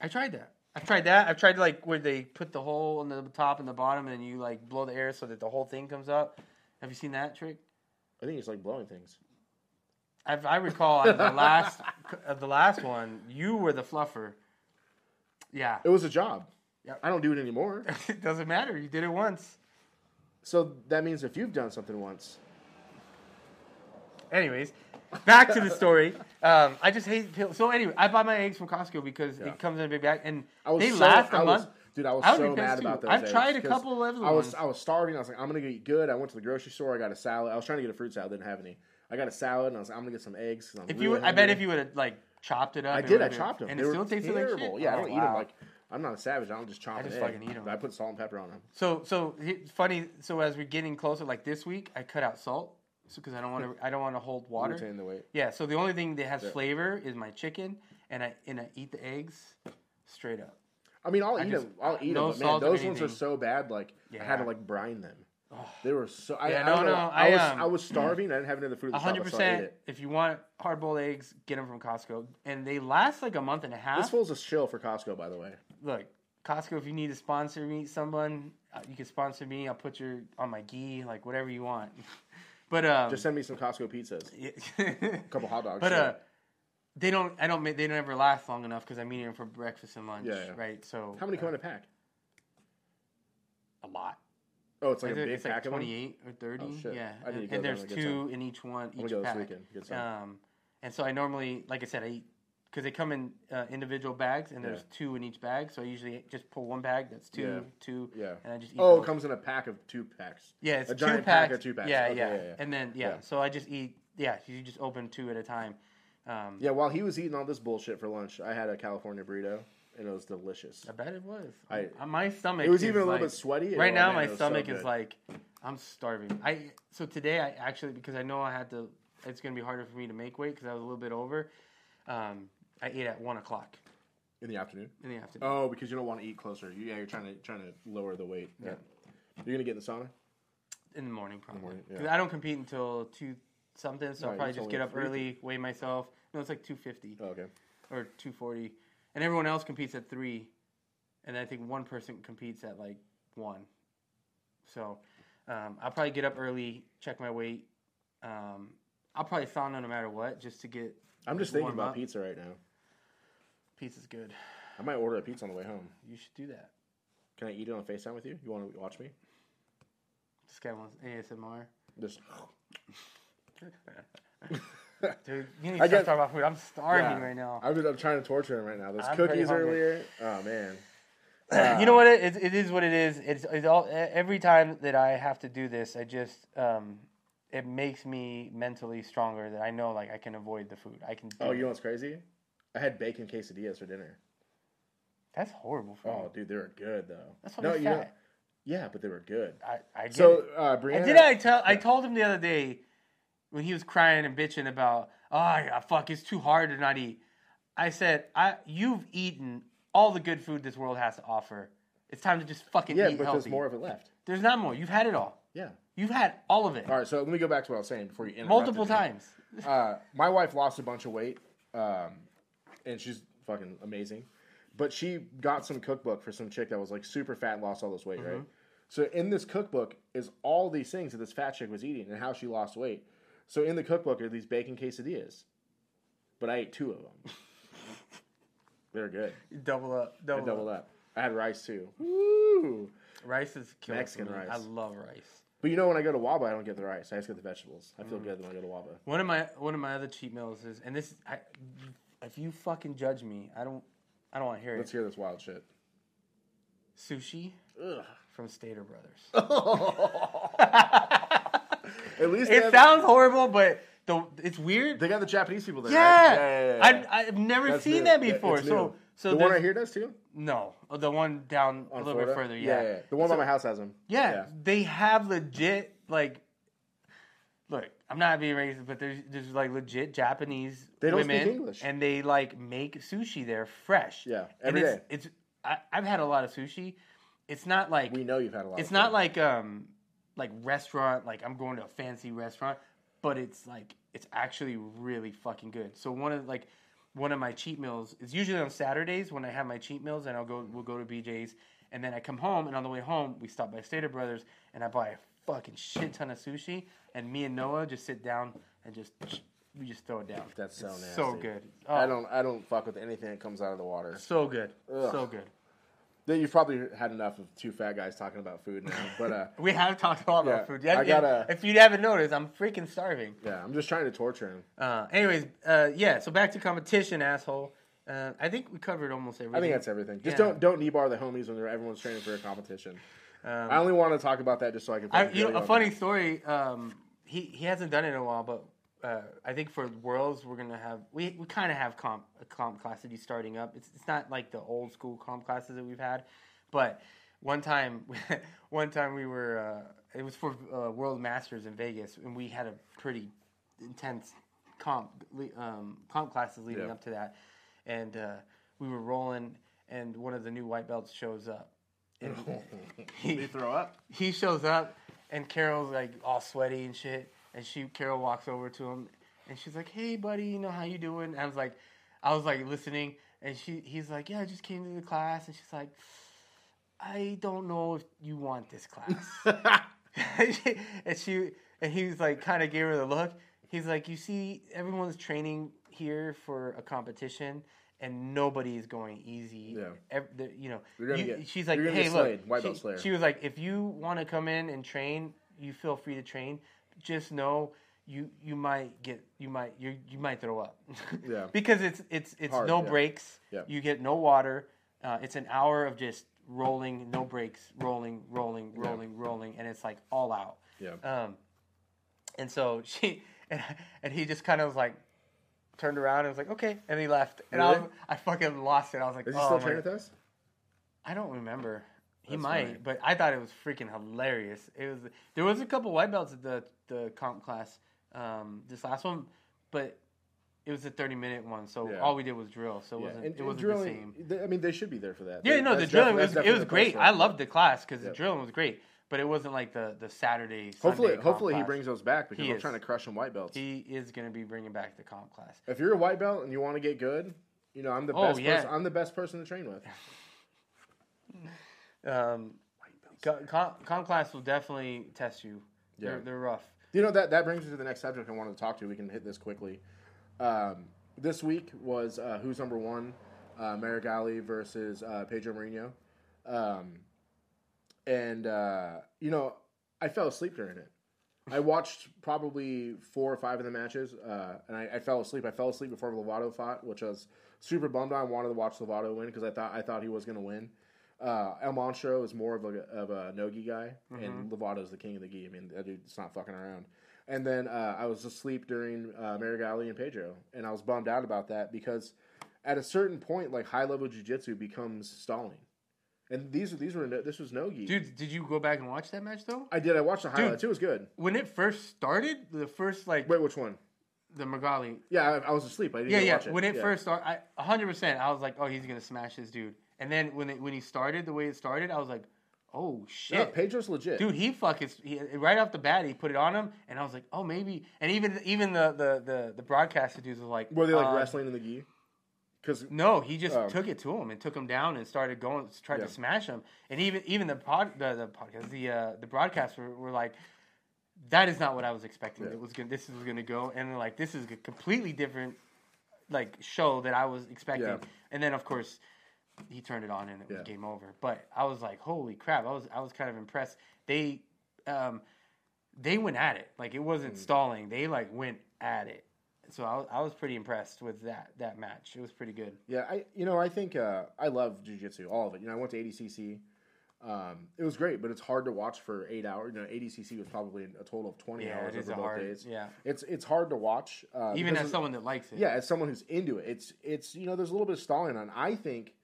I tried that. I've tried that. I've tried like where they put the hole on the top and the bottom, and you like blow the air so that the whole thing comes up. Have you seen that trick? I think it's like blowing things. I've, I recall the last of the last one, you were the fluffer. Yeah, It was a job. Yep. I don't do it anymore. it doesn't matter. You did it once. so that means if you've done something once, Anyways, back to the story. Um, I just hate peel. So anyway, I buy my eggs from Costco because Yeah. it comes in a big bag, and I was they so, last a I month. was, dude, I was I would so be pissed mad too. about those. I've eggs, tried a 'cause couple of other I was ones. I was starving. I was like, I'm gonna eat good. I went to the grocery store. I got a salad. I was trying to get a fruit salad. Didn't have any. I got a salad, and I was like, I'm gonna get some eggs. I'm if you, really I bet if you would have like chopped it up, I did. I chopped them, and they it still tasted terrible. like shit. Yeah, I Oh, don't eat them like I'm not a savage. I don't just chop I just egg. fucking eat 'em. I put salt and pepper on them. So so funny. So as we're getting closer, like this week, I cut out salt, so because I don't want to. I don't want to hold water. Retain the weight. Yeah. So the only thing that has Yeah. flavor is my chicken, and I and I eat the eggs straight up. I mean, I'll I eat just- them. I'll eat no them. But man, those ones are so bad. Like I had to like brine them. Oh. They were so. I, Yeah, I no, don't know. no, I, I, was um, I was starving. I didn't have any other food. At hundred shop, so I ate percent. If you want hard boiled eggs, get them from Costco, and they last like a month and a half. This fool's a shill for Costco, by the way. Look, Costco, if you need to sponsor me, someone, uh, you can sponsor me. I'll put your on my gi, like whatever you want. but um, Just send me some Costco pizzas, a couple hot dogs. but uh, they don't. I don't. They ever last long enough because I'm eating them for breakfast and lunch. Yeah, yeah. Right. So how many uh, come in a pack? A lot. Oh, it's like a big it's like pack of them. 28 or 30. Oh, shit. Yeah. I need to and, go and there's two in each one, each this pack. weekend. Get some. Um, and so I normally, like I said, I eat because they come in uh, individual bags, and there's two in each bag. So I usually just pull one bag. That's two, Yeah. two, yeah. and I just eat. Oh, those. it comes in a pack of two packs. yeah, it's a two giant pack packs. of two packs. Yeah, Okay, yeah, yeah, yeah. and then yeah, Yeah. so I just eat. Yeah, you just open two at a time. Um, Yeah, while he was eating all this bullshit for lunch, I had a California burrito, and it was delicious. I bet it was. I- Uh, my stomach. It was is even a little like- bit sweaty. right Oh, now man, my was so stomach is good. like i'm starving i so today i actually because i know i had to it's going to be harder for me to make weight because i was a little bit over um, i ate at one o'clock in the afternoon. in the afternoon Oh, because you don't want to eat closer. You, yeah, you're trying to trying to lower the weight. Yeah. You're gonna get in the sauna. in the morning probably morning, 'Cause yeah. i don't compete until two something so i'll probably it's just only get up three. early weigh myself no it's like 250 Oh, okay. or 240 and everyone else competes at three and i think one person competes at like one so um, i'll probably get up early check my weight um, i'll probably sauna no matter what just to get I'm just thinking about up. pizza right now. pizza's good I might order a pizza on the way home. you should do that Can I eat it on Facetime with you? You want to watch me? this guy wants asmr Just dude you need to start talking about food i'm starving Yeah. right now I'm, I'm trying to torture him right now. Those I'm cookies earlier. Oh man. you know what it, it, it is what it is it's, it's all every time that i have to do this i just um, it makes me mentally stronger that i know like i can avoid the food i can Oh, you know what's crazy? I had bacon quesadillas for dinner. that's horrible for Oh, me dude, they were good though. that's what no, I'm you know, yeah, but they were good. I, I So, uh, And Brianna, did I tell? I told him the other day when he was crying and bitching about, oh yeah, fuck, it's too hard to not eat. I said, I you've eaten all the good food this world has to offer. It's time to just fucking Yeah, eat but healthy. there's more of it left. There's not more. You've had it all. Yeah. You've had all of it All right, so let me go back to what I was saying before you interrupted multiple me. times. Uh, my wife lost a bunch of weight, um, and she's fucking amazing. But she got some cookbook for some chick that was like super fat and lost all this weight, Mm-hmm. right? So in this cookbook is all these things that this fat chick was eating and how she lost weight. So in the cookbook are these bacon quesadillas, but I ate two of them. They're good. Double up. I Double, doubled up. up. I had rice too. Woo! Rice is killer Mexican me. rice. I love rice. But you know, when I go to Waba, I don't get the rice. I just get the vegetables. I Mm. feel good when I go to Waba. One of my one of my other cheat meals is, and this, I, if you fucking judge me, I don't, I don't want to hear it. Let's hear this wild shit. Sushi Ugh. from Stater Brothers. At least it have- sounds horrible, but the it's weird. they got the Japanese people there. yeah, right? yeah, yeah, yeah. I, I've never That's seen new. that before. so, so the one right here does too. No, Oh, the one down a little Florida? bit further. Yeah, The one So- by my house has them. Yeah, they have legit like. Look, I'm not being racist, but there's there's like legit Japanese They don't women, speak English. and they like make sushi there fresh. Yeah, and it's, day. It's I, I've had a lot of sushi. It's not like We know you've had a lot. it's not like um like restaurant like I'm going to a fancy restaurant, but it's like it's actually really fucking good. So one of like one of my cheat meals is usually on Saturdays when I have my cheat meals and I'll go we'll go to BJ's and then I come home and on the way home we stop by Stater Brothers and I buy a fucking shit ton of sushi and me and Noah just sit down and just we just throw it down. That's so It's nasty. So good. Oh, I don't. I don't fuck with anything that comes out of the water. so good. Ugh. So good. Then You've probably had enough of two fat guys talking about food now. But uh, We have talked a lot Yeah, about food. Yeah, I If- gotta- if you haven't noticed, I'm freaking starving. yeah, I'm just trying to torture him. Uh, anyways, uh, yeah. So back to competition, asshole. Uh, I think we covered almost everything. I think that's everything. Just Yeah. don't don't knee bar the homies when they're, everyone's training for a competition. Um, I only want to talk about that just so I can. I, you know, a funny that. story. Um, he he hasn't done it in a while, but uh, I think for Worlds we're gonna have we, we kind of have comp a comp class that he's starting up. It's it's not like the old school comp classes that we've had, but one time one time we were uh, it was for uh, World Masters in Vegas, and we had a pretty intense comp um, comp classes leading Yeah. up to that, and uh, we were rolling, and one of the new white belts shows up. And Did he throw up? he shows up and Carol's like all sweaty and shit and she Carol walks over to him and she's like hey buddy you know how you doing and I was like I was like listening and she he's like yeah I just came to the class and she's like I don't know if you want this class and she and he was like kind of gave her the look he's like you see everyone's training here for a competition and nobody is going easy Yeah. Ev- the- you know you- get- she's like hey look she- belt slayer." she was like, if you want to come in and train, you feel free to train. Just know you you might get you might you you might throw up. Yeah. because it's it's it's Hard, no yeah. breaks. Yeah. You get no water. Uh, it's an hour of just rolling, no breaks, rolling, rolling, rolling, rolling, and it's like all out. Yeah. Um, and so she and, and he just kind of was like turned around and was like, okay, and he left. And I Really? was, I fucking lost it. I was like, Is he oh still training with us? I don't remember. He That's might, funny. but I thought it was freaking hilarious. It was there was a couple white belts at the the comp class um, this last one, but it was a thirty minute one, so Yeah. all we did was drill, so it Yeah. wasn't And, it wasn't drilling, the same. they- I mean, they should be there for that. Yeah, They- no, the drilling was it was great. I loved the class because Yeah. the drilling was great, but it wasn't like the the Saturday. Hopefully, Sunday hopefully he class. brings those back because He I'm is. trying to crush some white belts. He is going to be bringing back the comp class. if you're a white belt and you want to get good, you know I'm the Oh, best. yeah. person, I'm the best person to train with. Um, co- comp, comp class will definitely test you. They're, Yeah. they're rough. You know that that brings me to the next subject I wanted to talk to. We can hit this quickly. Um, this week was uh, who's number one, uh, Meregali versus uh, Pedro Marinho, um, and uh, you know I fell asleep during it. I watched probably four or five of the matches, uh, and I, I fell asleep. I fell asleep before Lovato fought, which I was super bummed on. I wanted to watch Lovato win because I thought I thought he was going to win. Uh, El Monstro is more of a of a nogi guy, and Lovato's the king of the gi. I mean, that dude's not fucking around. And then uh, I was asleep during uh, Meregali and Pedro, and I was bummed out about that because at a certain point, like high level jujitsu becomes stalling. And these these were no, this was no gi. Dude, did you go back and watch that match though? I did. I watched the highlights. It was good. When it first started, the first like Wait, which one? the Meregali. Yeah, I, I was asleep. I didn't Yeah, yeah. it. When it Yeah. first started, I 100. percent I was like, oh, he's gonna smash this dude. And then when it, when he started the way it started, I was like, oh shit. No, Pedro's legit. Dude, he fucking he, right off the bat, he put it on him, and I was like, oh, maybe. And even even the the the, the broadcaster dudes was like, Were they like uh, wrestling in the gi? Because No, he just Oh. took it to him and took him down and started going, tried Yeah. to smash him. And even even the pod the, the podcast the uh, the broadcast were, were like, that is not what I was expecting. Yeah. It was gonna, this was going to go, and they're like this is a completely different like show that I was expecting. Yeah. And then of course he turned it on and it was Yeah. game over. But I was like, holy crap! I was I was kind of impressed. They um they went at it like it wasn't Mm. stalling. They like went at it. So I was, I was pretty impressed with that that match. It was pretty good. yeah, I you know I think uh, I love jujitsu, all of it. You know, I went to ADCC. Um, it was great, but it's hard to watch for eight hours. You know, ADCC was probably a total of twenty Yeah, hours over both hard. days. Yeah, It's it's hard to watch. Uh, even as someone that likes it. yeah, as someone who's into it, it's it's you know there's a little bit of stalling on. I think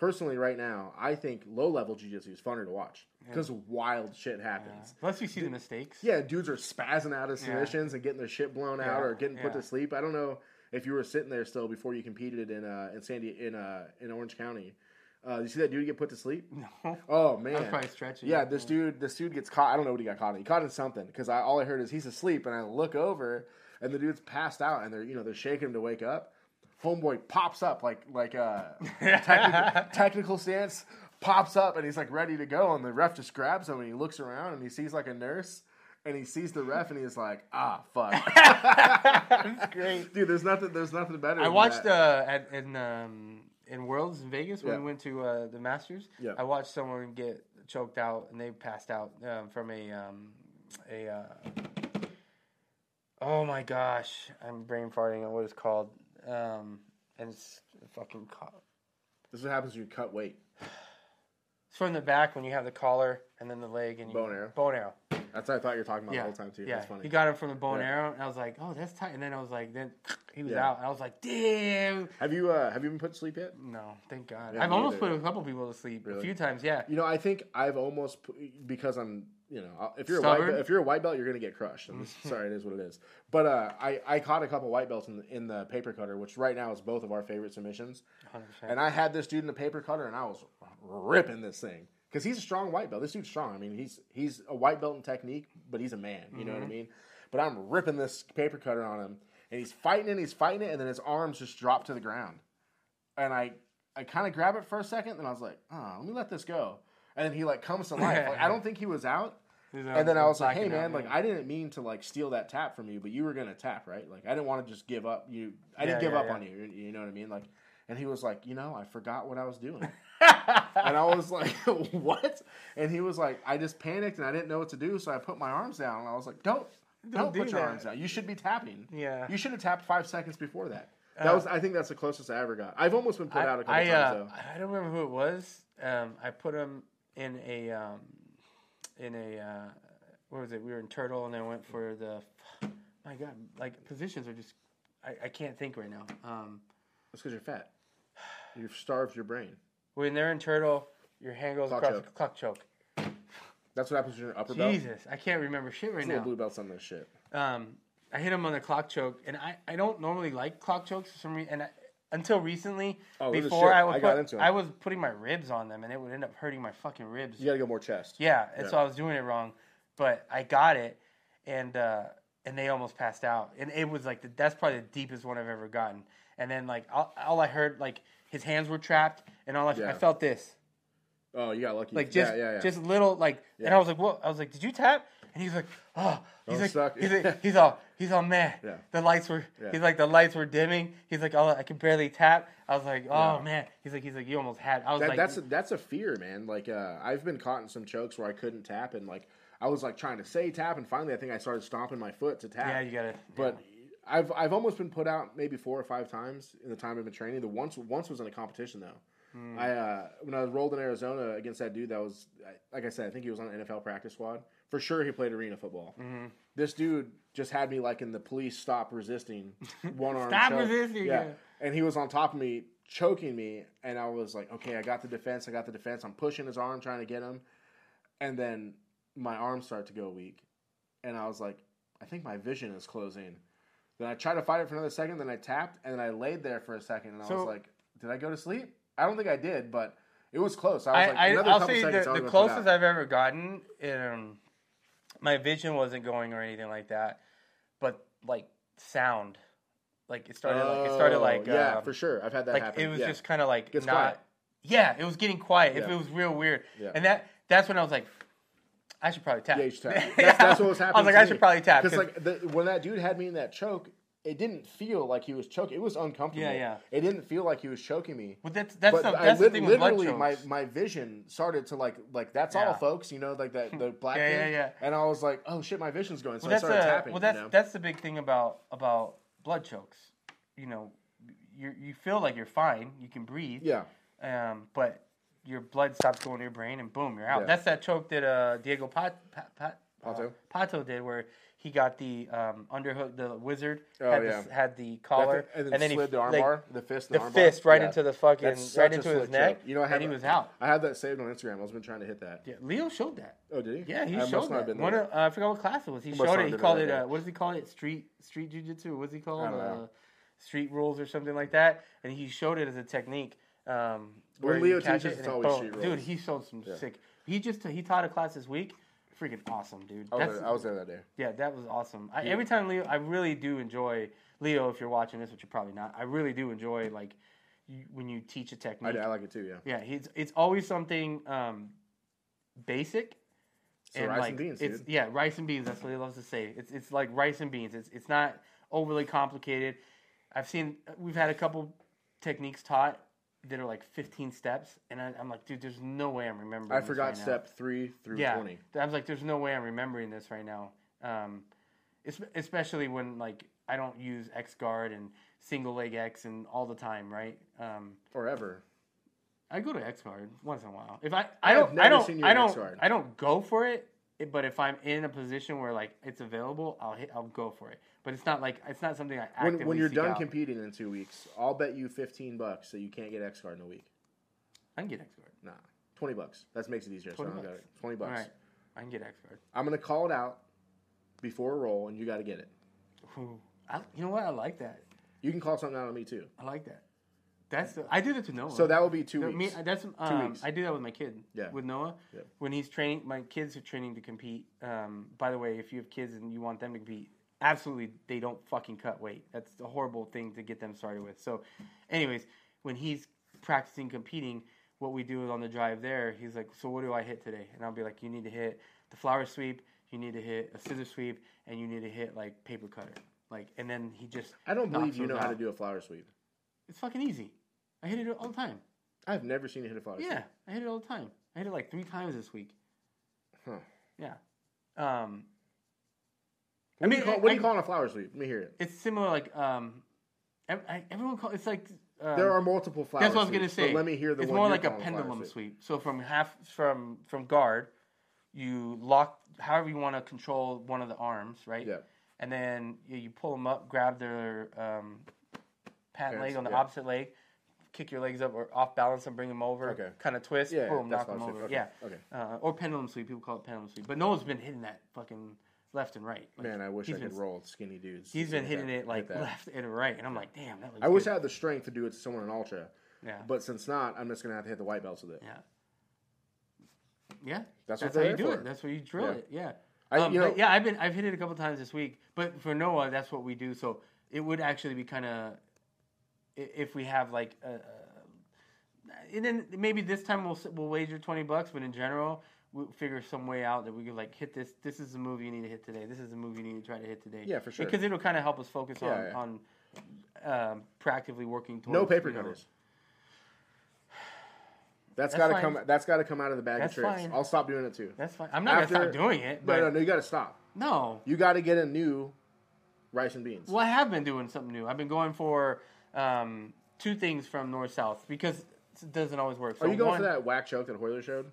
personally, right now, I think low level jujitsu is funner to watch because wild shit Yeah. happens. Plus, you see the mistakes. Yeah, dudes are spazzing out of Yeah. submissions and getting their shit blown Yeah, out or getting put to sleep. I don't know if you were sitting there still before you competed in uh in Sandy in uh in Orange County. Uh, you see that dude get put to sleep? No, Oh man, was probably stretching. yeah, this dude, this dude gets caught. I don't know what he got caught in. He caught in something because I all I heard is he's asleep, and I look over, and the dude's passed out, and they're you know they're shaking him to wake up. Homeboy pops up like like a technical, technical stance, pops up, and he's like ready to go, and the ref just grabs him, and he looks around, and he sees like a nurse. And he sees the ref, and he's like, "Ah, fuck." That's great. Dude, there's nothing. There's nothing better. I than watched that. uh, at in um, in Worlds in Vegas when Yeah. we went to uh, the Masters. Yeah. I watched someone get choked out and they passed out um, from a um, a. Uh, oh my gosh, I'm brain farting on what it's called. Um, and it's fucking. Co- This is what happens when you cut weight. it's from the back when you have the collar and then the leg and you, Bow arrow. Bow and arrow. That's what I thought you were talking about Yeah, the whole time too. yeah. That's funny. He got him from the bone Yeah. arrow, and I was like, "Oh, that's tight." And then I was like, "Then he was Yeah. out." And I was like, "Damn." have you uh, have you been put to sleep yet? No, thank God. Yeah, I've me almost either. put a couple people to sleep a Really? few times. Yeah. You know, I think I've almost pu- because I'm, you know, if you're a white, belt- if you're a white belt, you're gonna get crushed. I'm just- sorry, it is what it is. But uh, I I caught a couple white belts in the, in the paper cutter, which right now is both of our favorite submissions. 100%. And I had this dude in the paper cutter, and I was ripping this thing because he's a strong white belt. This dude's strong. I mean, he's he's a white belt in technique, but he's a man. You know what I mean? But I'm ripping this paper cutter on him, and he's fighting it, he's fighting it, and then his arms just drop to the ground, and I I kind of grab it for a second, and I was like, oh, let me let this go, and then he like comes to life. Like I don't think he was out. And then I was like, "Hey man, out, like yeah. I didn't mean to like steal that tap from you, but you were gonna tap, right? Like I didn't want to just give up. You, I didn't Yeah, give yeah, up on you. You know what I mean? Like, and he was like, you know, I forgot what I was doing, and I was like, what? And he was like, I just panicked and I didn't know what to do, so I put my arms down, and I was like, don't, don't, do put your that. arms down. You should be tapping. Yeah. you should have tapped five seconds before that. That Uh, was, I think, that's the closest I ever got. I've almost been put I, out a couple I, times uh, though. I don't remember who it was. Um, I put him in a um, in a uh, what was it? We were in Turtle, and I went for the. My God, like positions are just. I, I can't think right now. Um, That's because you're fat. You've starved your brain. when they're in Turtle, your hand goes Clock across choke. the clock choke. That's what happens with your upper belt. Jesus, I can't remember shit right little now. blue belts on this shit. um, I hit him on the clock choke, and I, I don't normally like clock chokes for some reason. And I, until recently, Oh, before. I would I got put, into 'em. I was putting my ribs on them, and it would end up hurting my fucking ribs. You got to go more chest. Yeah, and Yeah. so I was doing it wrong, but I got it, and uh, and they almost passed out, and it was like the, that's probably the deepest one I've ever gotten. And then like all, all I heard like his hands were trapped, and all I, I felt this Oh, you got lucky. like just yeah, yeah, yeah. just little like, and I was like, what? I was like, did you tap? And he's like, oh, he's like, he's like, he's all, he's all mad. Yeah. The lights were, Yeah. he's like, the lights were dimming. He's like, oh, I can barely tap. I was like, oh Yeah. man. He's like, he's like, you almost had. I was that, like, that's a, that's a fear, man. Like uh, I've been caught in some chokes where I couldn't tap, and like I was like trying to say tap, and finally I think I started stomping my foot to tap. yeah, you gotta. But I've I've almost been put out maybe four or five times in the time I've been training. The once once was in a competition though. Hmm. I uh, when I was rolled in Arizona against that dude that was like I said I think he was on the NFL practice squad for sure. He played arena football. Mm-hmm. This dude just had me like in the police stop resisting one arm. Stop choke. resisting, Yeah. yeah. and he was on top of me choking me, and I was like, okay, I got the defense, I got the defense. I'm pushing his arm, trying to get him, and then my arms start to go weak, and I was like, I think my vision is closing. Then I tried to fight it for another second, then I tapped, and then I laid there for a second, and I was like, did I go to sleep? I don't think I did, but it was close. I was I, like, I, another I'll couple say seconds, the, the closest. I've ever gotten, um, my vision wasn't going or anything like that, but like sound, like it started, like it started Oh, like yeah, um, for sure. I've had that like happen. it was yeah. just kind of like not. quiet. Yeah, it was getting quiet. If Yeah. it was real weird, Yeah. and that that's when I was like, I should probably tap. Yeah, tap. That's, that's what was happening. I was like, I me. should probably tap because 'cause- like the, when that dude had me in that choke, it didn't feel like he was choking. It was uncomfortable. Yeah, yeah. It didn't feel like he was choking me. But that's that's but the, I that's the lit- thing with literally my, my vision started to like like that's Yeah. all, folks. You know, like that the black Yeah, thing. yeah, yeah. And I was like, oh shit, my vision's going. So well, I that's started a, tapping. well, that's you know? that's the big thing about about blood chokes. You know, you you feel like you're fine, you can breathe, yeah. um, but your blood stops going to your brain, and boom, you're out. Yeah. That's that choke that uh, Diego Pat, Pat, Pat, uh, Pato? Pato did, where he got the um, underhook, the wizard Oh, had, yeah. the, had the collar, thing- and then, he slid the like, armbar, the fist, the and armbar. fist right Yeah. into the fucking right into his neck, choke. You know, I have and he a- was out. I had that saved on Instagram. I was been trying to hit that. Yeah, Leo showed that. Oh, did he? Yeah, he I showed that. have been One there. of, uh, I forgot what class it was. He showed it. He called it. Uh, what does he call it? Street street jujitsu. What's he called? Uh, street rules or something like that. And he showed it as a technique. Um, where you Leo teaches, it it's always street Dude, he showed some sick. He just he taught a class this week. Freaking awesome, dude. I was, there, I was there that day. yeah, that was awesome. I, every time Leo, I really do enjoy Leo. If you're watching this, which you're probably not, I really do enjoy like you, when you teach a technique. I like it too. Yeah. Yeah, he's it's always something um, basic. So rice and beans, it's, dude. Yeah, rice and beans. That's what he loves to say. It's it's like rice and beans. It's it's not overly complicated. I've seen we've had a couple techniques taught that are like 15 steps, and I, I'm like, dude, there's no way I'm remembering. I forgot right now. step three through Yeah, twenty. I was like, there's no way I'm remembering this right now. Um, especially when like I don't use X guard and single leg X and all the time, right? Um, Or ever. I go to X guard once in a while. If I, I I don't, I don't, I don't. I don't go for it. But if I'm in a position where like it's available, I'll hit, I'll go for it. But it's not like it's not something I actively When, when you're done out. competing in two weeks, I'll bet you fifteen bucks that you can't get X guard in a week. I can get X guard. Nah, twenty bucks. That makes it easier. So I 20 don't got bucks. it. Twenty bucks. right, I can get X guard. I'm gonna call it out before a roll, and you got to get it. Ooh, I, you know what? I like that. You can call something out on me too. I like that. That's the, I do that to Noah. So that will be two weeks. Me, that's um, weeks. I do that with my kid. Yeah. With Noah. Yeah. When he's training, my kids are training to compete. Um, by the way, if you have kids and you want them to compete, absolutely they don't fucking cut weight. That's a horrible thing to get them started with. So, anyways, when he's practicing competing, what we do is on the drive there, he's like, "So what do I hit today?" And I'll be like, "You need to hit the flower sweep. You need to hit a scissor sweep, and you need to hit like paper cutter." Like, and then he just I don't believe you know those how to do a flower sweep. It's fucking easy. I hit it all the time. I've never seen you hit a flower sweep. Yeah. I hit it all the time. I hit it like three times this week. Huh. Yeah. Um, What, I do you mean, call, what do I- you call a flower sweep? Let me hear it. it's similar. Like um, I, everyone call it's like um, There are multiple flowers. that's what I was gonna say. let me hear the It's more like a pendulum sweep. So from half from from guard, you lock however you want to control one of the arms, right? Yeah. And then you, you pull them up, grab their um, pant leg on the yeah. opposite leg, kick your legs up or off balance and bring them over. Okay. Kind of twist, Yeah, boom, knock them over. sweep. Yeah. Okay. Uh, or pendulum sweep. People call it pendulum sweep. But Noah's been hitting that fucking left and right. Like, Man, I wish I could been- roll skinny dudes. He's been hitting that- it like left and right, and I'm like, damn, that looks I wish good. I had the strength to do it to someone in ultra, Yeah. but since not, I'm just gonna have to hit the white belts with it. Yeah. Yeah. That's, That's what how you do there it. That's where you drill Yeah. it. Yeah. I, um, you know, yeah, I've been I've hit it a couple times this week, but for Noah, that's what we do. So it would actually be kind of if we have like a, a, and then maybe this time we'll we'll wager twenty bucks, but in general. We'll figure some way out that we could like hit this. This is the movie you need to hit today. This is the movie you need to try to hit today. Yeah, for sure. Because it'll kind of help us focus Yeah, on yeah. on um, proactively working towards no paper cutters. That's That's got to come. That's got to come out of the bag That's of tricks. fine. I'll stop doing it too. That's fine. I'm not After- gonna stop doing it, No, but no, no. You got to stop. no. You got to get a new rice and beans. Well, I have been doing something new. I've been going for um, two things from north south because it doesn't always work. So Are you going one, for that whack choke that Hoyler showed?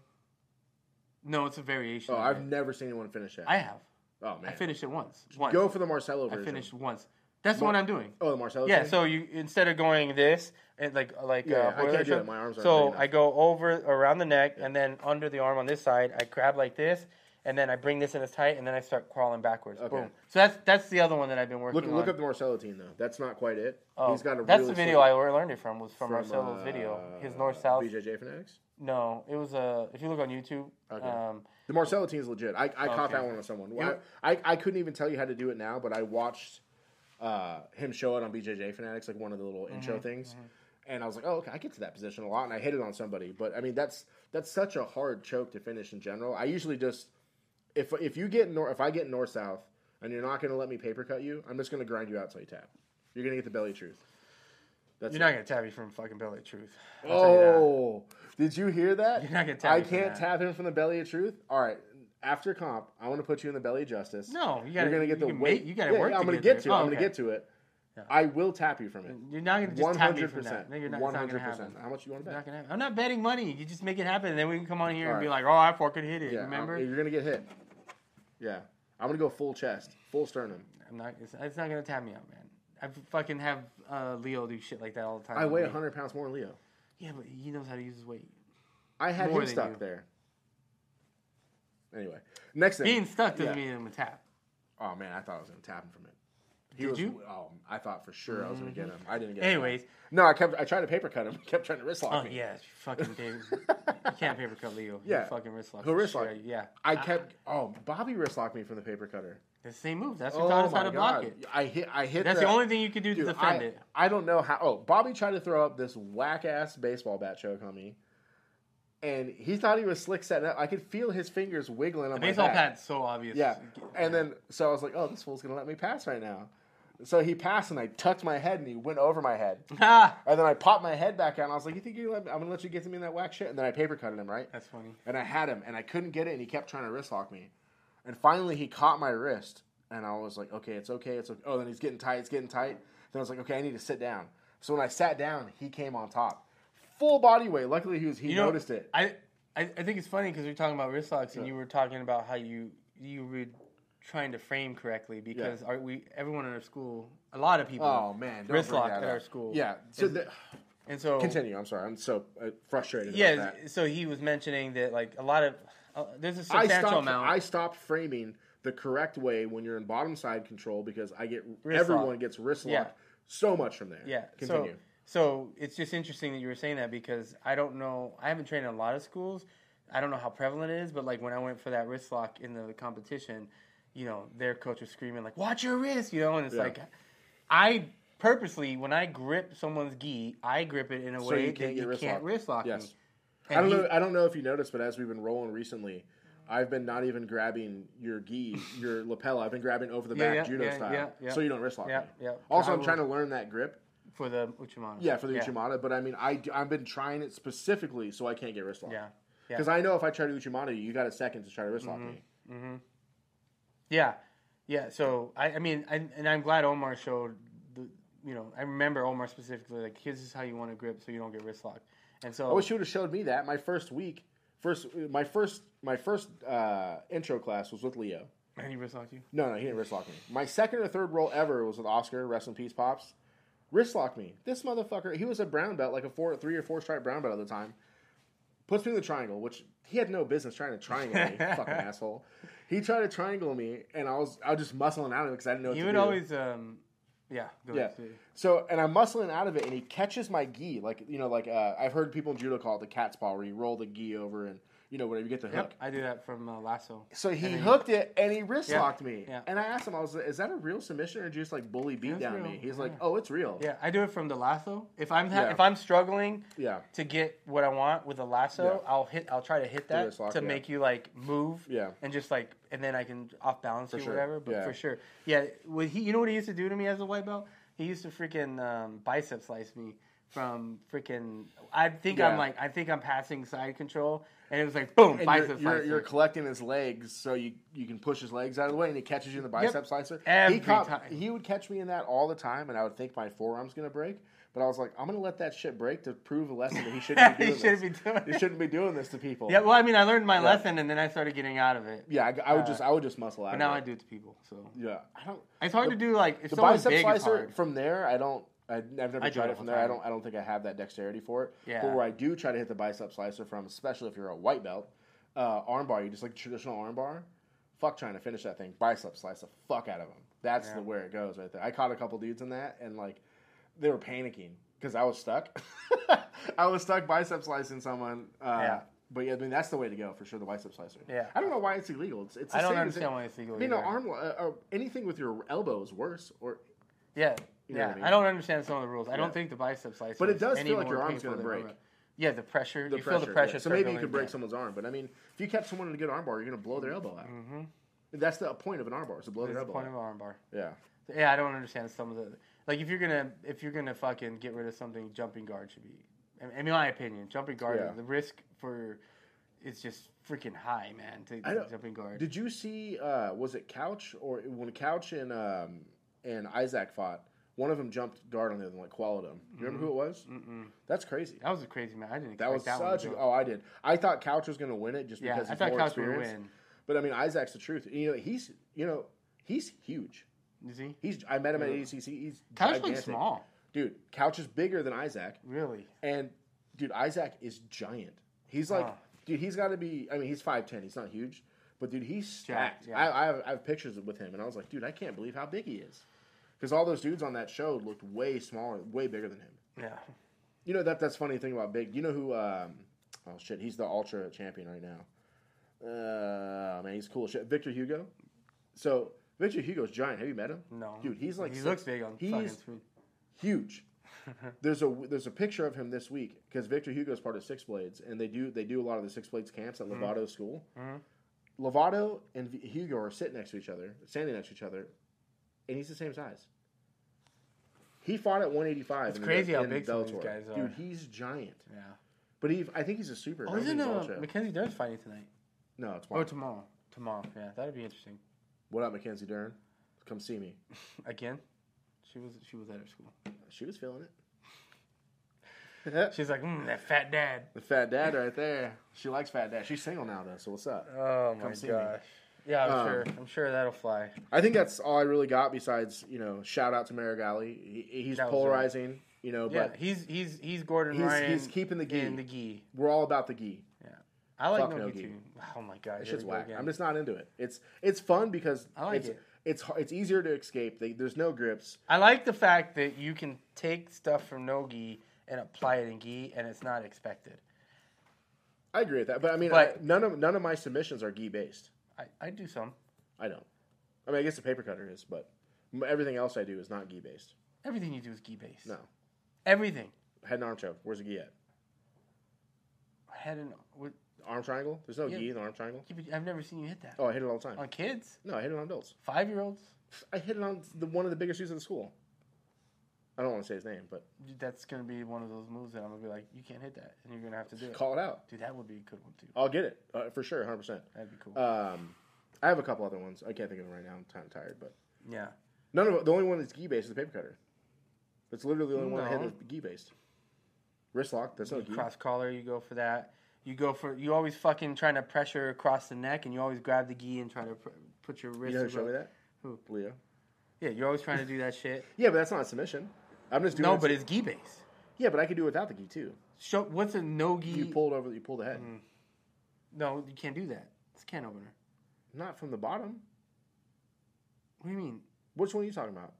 No, it's a variation. Oh, of I've it. never seen anyone finish that. I have. oh man, I finished it once. Once. Go for the Marcelo I version. finished once. That's the one I'm doing. Oh, the Marcelo. Yeah, thing? so you instead of going this and like like Yeah, uh, I can't do that. My arms So. I go over around the neck and then under the arm on this side. I grab like this and then I bring this in as tight and then I start crawling backwards. Okay. Boom. So that's that's the other one that I've been working look on. look up the Marcelo team though. That's not quite it. Oh, He's got a that's really the video I learned it from was from, from, Marcelo's uh, video. His north south. BJJ Fanatics. No, it was a. if you look on YouTube. Okay. Um, The Marcelo team is legit. I, I caught that one on someone. I, I I couldn't even tell you how to do it now, but I watched uh, him show it on BJJ Fanatics, like one of the little Mm-hmm, intro things, and I was like, oh, okay, I get to that position a lot, and I hit it on somebody. But I mean, that's that's such a hard choke to finish in general. I usually just if if you get nor- if I get north south and you're not going to let me paper cut you, I'm just going to grind you out till you tap. You're going to get the belly truth. That's you're it. not gonna tap me from fucking belly of truth. I'll tell you. Oh, did you hear that? You're not gonna tap I me from can't tap him from the belly of truth. All right, after comp, I want to put you in the belly of justice. No, you gotta. You're gonna get the weight. you gotta Yeah, work. yeah, I'm gonna get, get to. it. Oh, I'm gonna get to it. Yeah. I will tap you from it. You're not gonna just One tap me from that. No, you're not. One It's not hundred gonna percent. happen. How much you want to bet? not. I'm not betting money. You just make it happen, and then we can come on here and All be like, "Oh, I fucking hit it." Yeah, Remember? I'm- you're gonna get hit. Yeah, I'm gonna go full chest, full sternum. I'm not. It's, it's not gonna tap me out, man. I fucking have uh, Leo do shit like that all the time. I weigh me. hundred pounds more than Leo. Yeah, but he knows how to use his weight. I had More him than stuck you. there. Anyway, next thing. Being stuck doesn't Yeah. mean I'm a tap. Oh man, I thought I was gonna tap him from it. He Did was, you? Oh, I thought for sure I was gonna get him. I didn't get him. Anyways, No, I kept. I tried to paper cut him. He kept trying to wrist lock oh me. yeah, fucking paper. you can't paper cut Leo. Yeah. You fucking wrist lock. Who wrist sure. lock? Yeah. I kept. Oh, Bobby wrist locked me from the paper cutter. The same move. That's what Oh taught us oh how to block it. I hit. I hit. That's the only thing you could do to Dude, defend I, it. I don't know how. Oh, Bobby tried to throw up this whack ass baseball bat choke on me, and he thought he was slick setting up. I could feel his fingers wiggling on The my baseball back. pat's so obvious. Yeah, and then so I was like, oh, this fool's gonna let me pass right now. So he passed, and I tucked my head, and he went over my head. Ah. And then I popped my head back out, and I was like, "You think you let me, I'm gonna let you get to me in that whack shit?" And then I paper cutted him, right? That's funny. And I had him, and I couldn't get it, and he kept trying to wrist lock me. And finally, he caught my wrist, and I was like, "Okay, it's okay, it's okay." Oh, then he's getting tight, it's getting tight. Then I was like, "Okay, I need to sit down." So when I sat down, he came on top, full body weight. Luckily, he was he You know, noticed it. I, I, I think it's funny because we are talking about wrist locks, and you were talking about how you you were trying to frame correctly because our, we everyone in our school, a lot of people, Oh man, don't wrist lock at our school. Yeah. So Is- the, and so continue. I'm sorry. I'm so uh, frustrated. yeah. About that. So he was mentioning that like a lot of uh, there's a I substantial stopped. amount. I stopped framing the correct way when you're in bottom side control because I get Wrist everyone lock. gets wrist Yeah. so much from there. Yeah. Continue. So, so it's just interesting that you were saying that because I don't know. I haven't trained in a lot of schools. I don't know how prevalent it is, but like when I went for that wrist lock in the competition, you know, their coach was screaming like, "Watch your wrist," you know, and it's Yeah. like, I purposely when I grip someone's gi, I grip it in a So way you can't that you wrist can't locked. wrist lock Yes. me. I don't he- know. I don't know if you noticed, but as we've been rolling recently, I've been not even grabbing your gi, your lapel. I've been grabbing over the Yeah, back yeah, judo yeah, style, yeah, yeah. so you don't wrist lock Yeah, me. yeah. Also, I'm trying to learn that grip. for the Uchimata. Yeah, for the Uchimata, but I mean, I I've been trying it specifically so I can't get wrist locked. Yeah, yeah. Because I know if I try to Uchimata you, you got a second to try to wrist lock me. Mm-hmm. Yeah, yeah. So I, I mean, I, and I'm glad Omar showed the, you know, I remember Omar specifically like, this is how you want to grip so you don't get wrist locked. And so I wish you would have showed me that my first week. First, my first, my first uh, intro class was with Leo. and he wrist locked you. No, no, he didn't wrist lock me. My second or third roll ever was with Oscar. Rest in peace, pops. Wrist locked me. This motherfucker. He was a brown belt, like a four, three or four stripe brown belt at the time. Puts me in the triangle, which he had no business trying to triangle me. fucking asshole. He tried to triangle me, and I was, I was just muscling out of it because I didn't know. What He to would do. always, um, yeah, go Yeah. ahead. So, and I'm muscling out of it, and he catches my gi, like you know, like uh, I've heard people in judo call it the cat's paw, where you roll the gi over and you know whatever you get the hook. Yep, I do that from uh, Lasso. So he then- hooked it and he wrist Yeah, locked me. yeah. And I asked him, I was like, "Is that a real submission or just like bully beat down real, me?" He's like, "Oh, it's real." Yeah, I do it from the lasso. If I'm ha- Yeah. if I'm struggling Yeah. to get what I want with a lasso, Yeah. I'll hit. I'll try to hit that lock, to yeah. make you like move. Yeah. And just like, and then I can off balance For you, sure, whatever. But yeah. for sure, yeah. What he, you know what he used to do to me as a white belt? He used to freaking um, bicep slice me from freaking. I think Yeah. I'm like, I think I'm passing side control, and it was like, boom, And bicep you're, you're, you're collecting his legs so you you can push his legs out of the way, and he catches you in the bicep slicer. Every he caught, time. He would catch me in that all the time, and I would think my forearm's gonna break. But I was like, I'm gonna let that shit break to prove a lesson that he shouldn't be doing he shouldn't this. be doing He shouldn't be doing this to people. Yeah, well, I mean, I learned my Yeah. lesson, and then I started getting out of it. Yeah, I, I would Uh, just I would just muscle out. But now. I do it to people. So Yeah, I don't. it's hard The- to do. Like if The bicep big, slicer from there, I don't. I, I've never I tried it from there. I don't. I don't think I have that dexterity for it. Yeah. But where I do try to hit the bicep slicer from, especially if you're a white belt, uh, armbar, you just like traditional armbar. Fuck trying to finish that thing. Bicep slice the fuck out of them. That's Yeah. the where it goes right there. I caught a couple dudes in that, and like they were panicking because I was stuck. I was stuck bicep slicing someone. Uh, Yeah. But yeah, I mean that's the way to go for sure. The bicep slicer. Yeah. I don't know why it's illegal. It's, it's the I don't understand why it's legal. I mean, no, arm, uh, uh, anything with your elbow is worse, or Yeah, You yeah. I mean? I don't understand some of the rules. I Yeah. don't think the bicep slicer. But it does feel like your arm's gonna break. other- Yeah, the pressure. the you pressure. feel the pressure. yeah. So maybe you could break again. someone's arm, but I mean, if you catch someone in a good armbar, you're gonna blow their elbow out. Mm-hmm. That's the point of an armbar, is to blow That's their the elbow point out. of an armbar. yeah, Yeah, I don't understand some of the like if you're gonna if you're gonna fucking get rid of something, jumping guard should be. In in my opinion, jumping guard Yeah. the risk for it's just freaking high, man. To I jumping guard. Did you see? Uh, was it Couch or when Couch and um, and Isaac fought? One of them jumped guard on the other, one, like qualied him. You remember who it was? Mm-mm. That's crazy. That was a crazy man. I didn't That expect was that one such. to A, oh, I did. I thought Couch was gonna win it just yeah, because I he's thought more Couch would experienced. win. But I mean, Isaac's the truth. You know, he's you know he's huge. Is he? He's. I met him at Yeah. ADCC. He's Couch gigantic. looks small. dude. Couch is bigger than Isaac. Really? And dude, Isaac is giant. He's like, dude, he's got to be. I mean, he's five ten. He's not huge, but dude, he's stacked. Jacked, yeah. I, I, have, I have pictures with him, and I was like, dude, I can't believe how big he is. Because all those dudes on that show looked way smaller, way bigger than him. Yeah. You know that that's funny thing about big. You know who? Um, oh shit, he's the ultra champion right now. Uh, man, he's cool shit. Victor Hugo. So Victor Hugo's giant. Have you met him? No. Dude, he's like he six- looks big on he's- fucking screen. huge. there's a there's a picture of him this week because Victor Hugo is part of Six Blades, and they do they do a lot of the Six Blades camps at Lovato School. Mhm. Lovato and V- Hugo are sitting next to each other, standing next to each other, and he's the same size. He fought at 185. It's in the- crazy how big some these guys are. Dude, he's giant. Yeah. But he, I think he's a super. Oh, isn't uh. Mackenzie Dern's fighting tonight? no, it's Or tomorrow? Tomorrow. Yeah, that'd be interesting. What up, Mackenzie Dern? Come see me. Again? She was she was at her school. She was feeling it. She's like, mm, that fat dad. the fat dad right there. She likes fat dad. She's single now though. So what's up? Oh Come see me. Yeah, I'm Um, sure. I'm sure that'll fly. I think that's all I really got. Besides, you know, shout out to Meregali. He, he's polarizing. You know, Yeah, but he's he's he's Gordon he's, Ryan. he's keeping the gi. in the gi. We're all about the gi. Yeah, I like Fuck no no gi too. Oh my god, it's just shit's we go whack. again. I'm just not into it. It's it's fun because I like it's, it. It's it's easier to escape. They, there's no grips. I like the fact that you can take stuff from no gi and apply it in gi, and it's not expected. I agree with that, but I mean, But- I, none of none of my submissions are gi based. I, I do some. I don't. I mean, I guess the paper cutter is, but everything else I do is not gi based. Everything you do is gi based. No. Everything. Head and arm choke. Where's the gi at? I had an. What, Arm triangle. There's no Yeah. gi in the arm triangle. yeah, I've never seen you hit that. Oh, I hit it all the time. On kids, No, I hit it on adults. five year olds. I hit it on the one of the biggest dudes in the school. I don't want to say his name, but That's gonna be one of those moves that I'm gonna be like, you can't hit that, and you're gonna have to do it. call it out. Dude, that would be a good one too. I'll get it uh, for sure, hundred percent. That'd be cool. Um, I have a couple other ones. I can't think of them right now. I'm kind of tired, but yeah. none of the only one that's gi based is the paper cutter. That's literally the only one I hit that's gi based. Wrist lock. That's no gi. cross collar, you go for that. You go for you always fucking trying to pressure across the neck, and you always grab the gi and try to pr- put your wrist. You showed me that? Who? Leo. Yeah, you're always trying to do that shit. Yeah, but that's not a submission. I'm just doing. No, but it's gi base. yeah, but I could do it without the gi too. Show what's a no gi? You pulled over. You pull the head. Mm. No, you can't do that. It's a can opener. Not from the bottom. What do you mean? Which one are you talking about?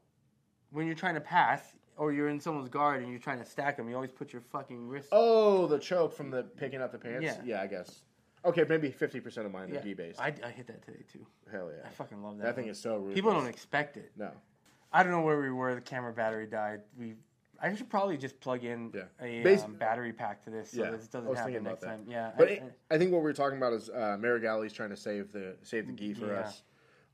When you're trying to pass, or you're in someone's guard and you're trying to stack them, you always put your fucking wrist. Oh, the choke from the picking up the pants. Yeah. Yeah, I guess. Okay, maybe fifty percent of mine are yeah. gi based. I, I hit that today too. Hell yeah. I fucking love that. That thing is so rude. People don't expect it. No. I don't know where we were. The camera battery died. We. I should probably just plug in Yeah. a Bas- um, battery pack to this so Yeah, this doesn't happen next that. time. Yeah, But I- it, I think what we are talking about is uh, Meregali's trying to save the save the gi for Yeah. us.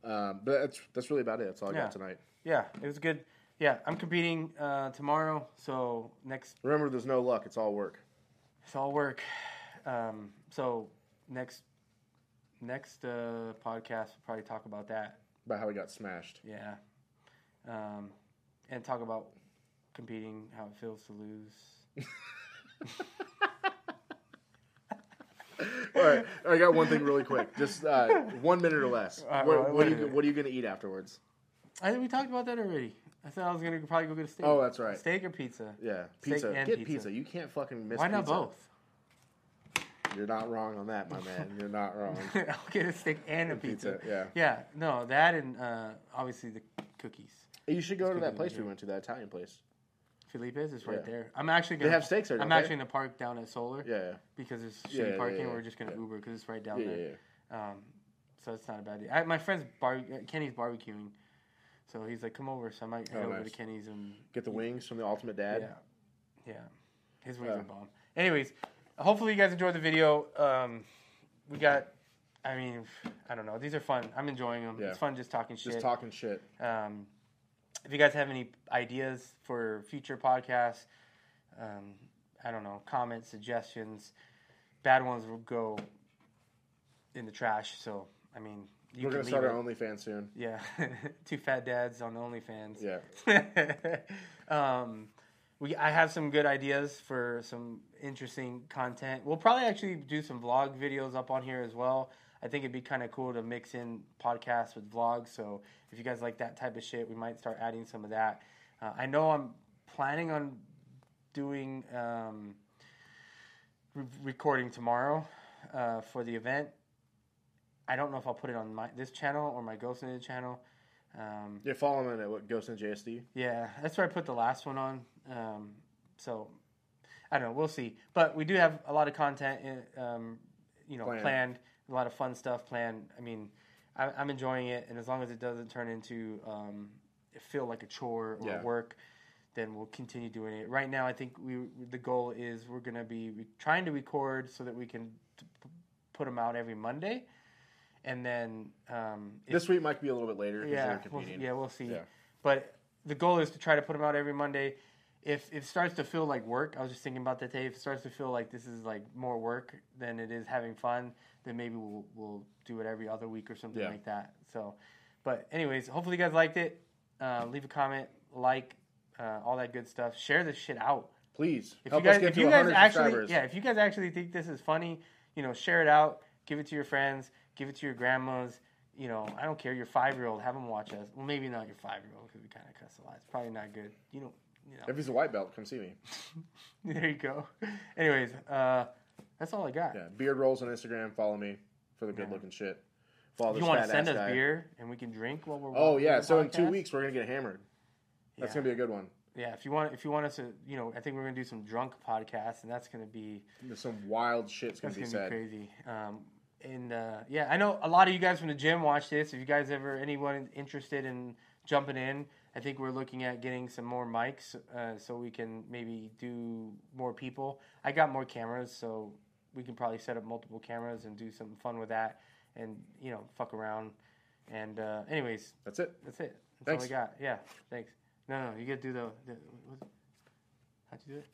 Um, but that's that's really about it. That's all I got tonight. yeah, it was good. Yeah, I'm competing uh, tomorrow, so next Remember, there's no luck. It's all work. it's all work. Um, so next next uh, podcast we'll probably talk about that. About how we got smashed. Yeah, um, and talk about competing, how it feels to lose. All right, I got one thing really quick, just uh, one minute or less. Uh, what, what what, are you, what are you gonna eat afterwards? I think we talked about that already. I said I was gonna probably go get a steak. Oh, that's right. Steak or pizza? Yeah, Steak pizza. and Get pizza. pizza. You can't fucking miss. Why not pizza. both? You're not wrong on that, my man. You're not wrong. I'll get a steak and a pizza. Pizza, yeah. Yeah, no, that and uh, obviously the cookies. You should go to that place we went to, that Italian place. Felipe's is right Yeah. there. I'm actually gonna. have steaks there, I'm don't they? actually gonna park down at Solar Yeah, yeah, because there's shitty Yeah, yeah, parking. yeah, We're just gonna yeah. Uber because it's right down yeah, there. yeah, yeah. Um, so it's not a bad deal. I, my friend's bar, uh, Kenny's barbecuing, so he's like, "Come over." So I might head Oh, over nice. to Kenny's and Get the wings from the Ultimate Dad. yeah, yeah. His wings Yeah. are bomb. Anyways, hopefully you guys enjoyed the video. Um, we got, I mean, I don't know. These are fun. I'm enjoying them. Yeah. It's fun just talking shit. Just talking shit. Um, if you guys have any ideas for future podcasts, um, I don't know, comments, suggestions, bad ones will go in the trash. So, I mean, you We're gonna start our. OnlyFans soon. Yeah, two fat dads on OnlyFans. Yeah. um, we I have some good ideas for some interesting content. We'll probably actually do some vlog videos up on here as well. I think it'd be kind of cool to mix in podcasts with vlogs. So if you guys like that type of shit, we might start adding some of that. Uh, I know I'm planning on doing um, re- recording tomorrow uh, for the event. I don't know if I'll put it on my this channel or my Ghost Ninja channel. Um, Yeah, follow him at what Ghost in JSD. yeah, that's where I put the last one on. Um, so I don't know. We'll see. But we do have a lot of content, in, um, you know, Planned. planned. A lot of fun stuff planned. I mean, I, I'm enjoying it, and as long as it doesn't turn into um, feel like a chore or Yeah. work, then we'll continue doing it. Right now, I think we the goal is we're going to be re- trying to record so that we can t- put them out every Monday, and then um, if- This week might be a little bit later yeah, we'll, yeah, we'll see. Yeah. But the goal is to try to put them out every Monday. If if it starts to feel like work, I was just thinking about that today. If it starts to feel like this is like more work than it is having fun, then maybe we'll we'll do it every other week or something Yeah. like that. So, but anyways, hopefully you guys liked it. Uh, leave a comment, like, uh, all that good stuff. Share this shit out. Please If help you guys, us get if you guys actually, subscribers. yeah, if you guys actually think this is funny, you know, share it out, give it to your friends, give it to your grandmas. You know, I don't care. Your five year old, have them watch us. Well, maybe not your five year old because we kind of cuss a lot. It's probably not good. You know, you know. If he's a white belt, come see me. there you go. Anyways, uh, that's all I got. Yeah, beard rolls on Instagram. Follow me for the good looking shit. Follow you want to send us guy. beer and we can drink while we're Oh yeah, so in two weeks we're gonna get hammered. That's Yeah. gonna be a good one. Yeah, if you want, if you want us to, you know, I think we're gonna do some drunk podcasts, and that's gonna be some wild shit's gonna That's be gonna be crazy. Um, and uh, yeah, I know a lot of you guys from the gym watch this. If you guys ever anyone interested in jumping in, I think we're looking at getting some more mics uh, so we can maybe do more people. I got more cameras, so we can probably set up multiple cameras and do some fun with that, and you know, fuck around. And uh, anyways, That's it. that's it. That's Thanks. all I got. Yeah, thanks. No, no, you gotta do the. the what? How'd you do it?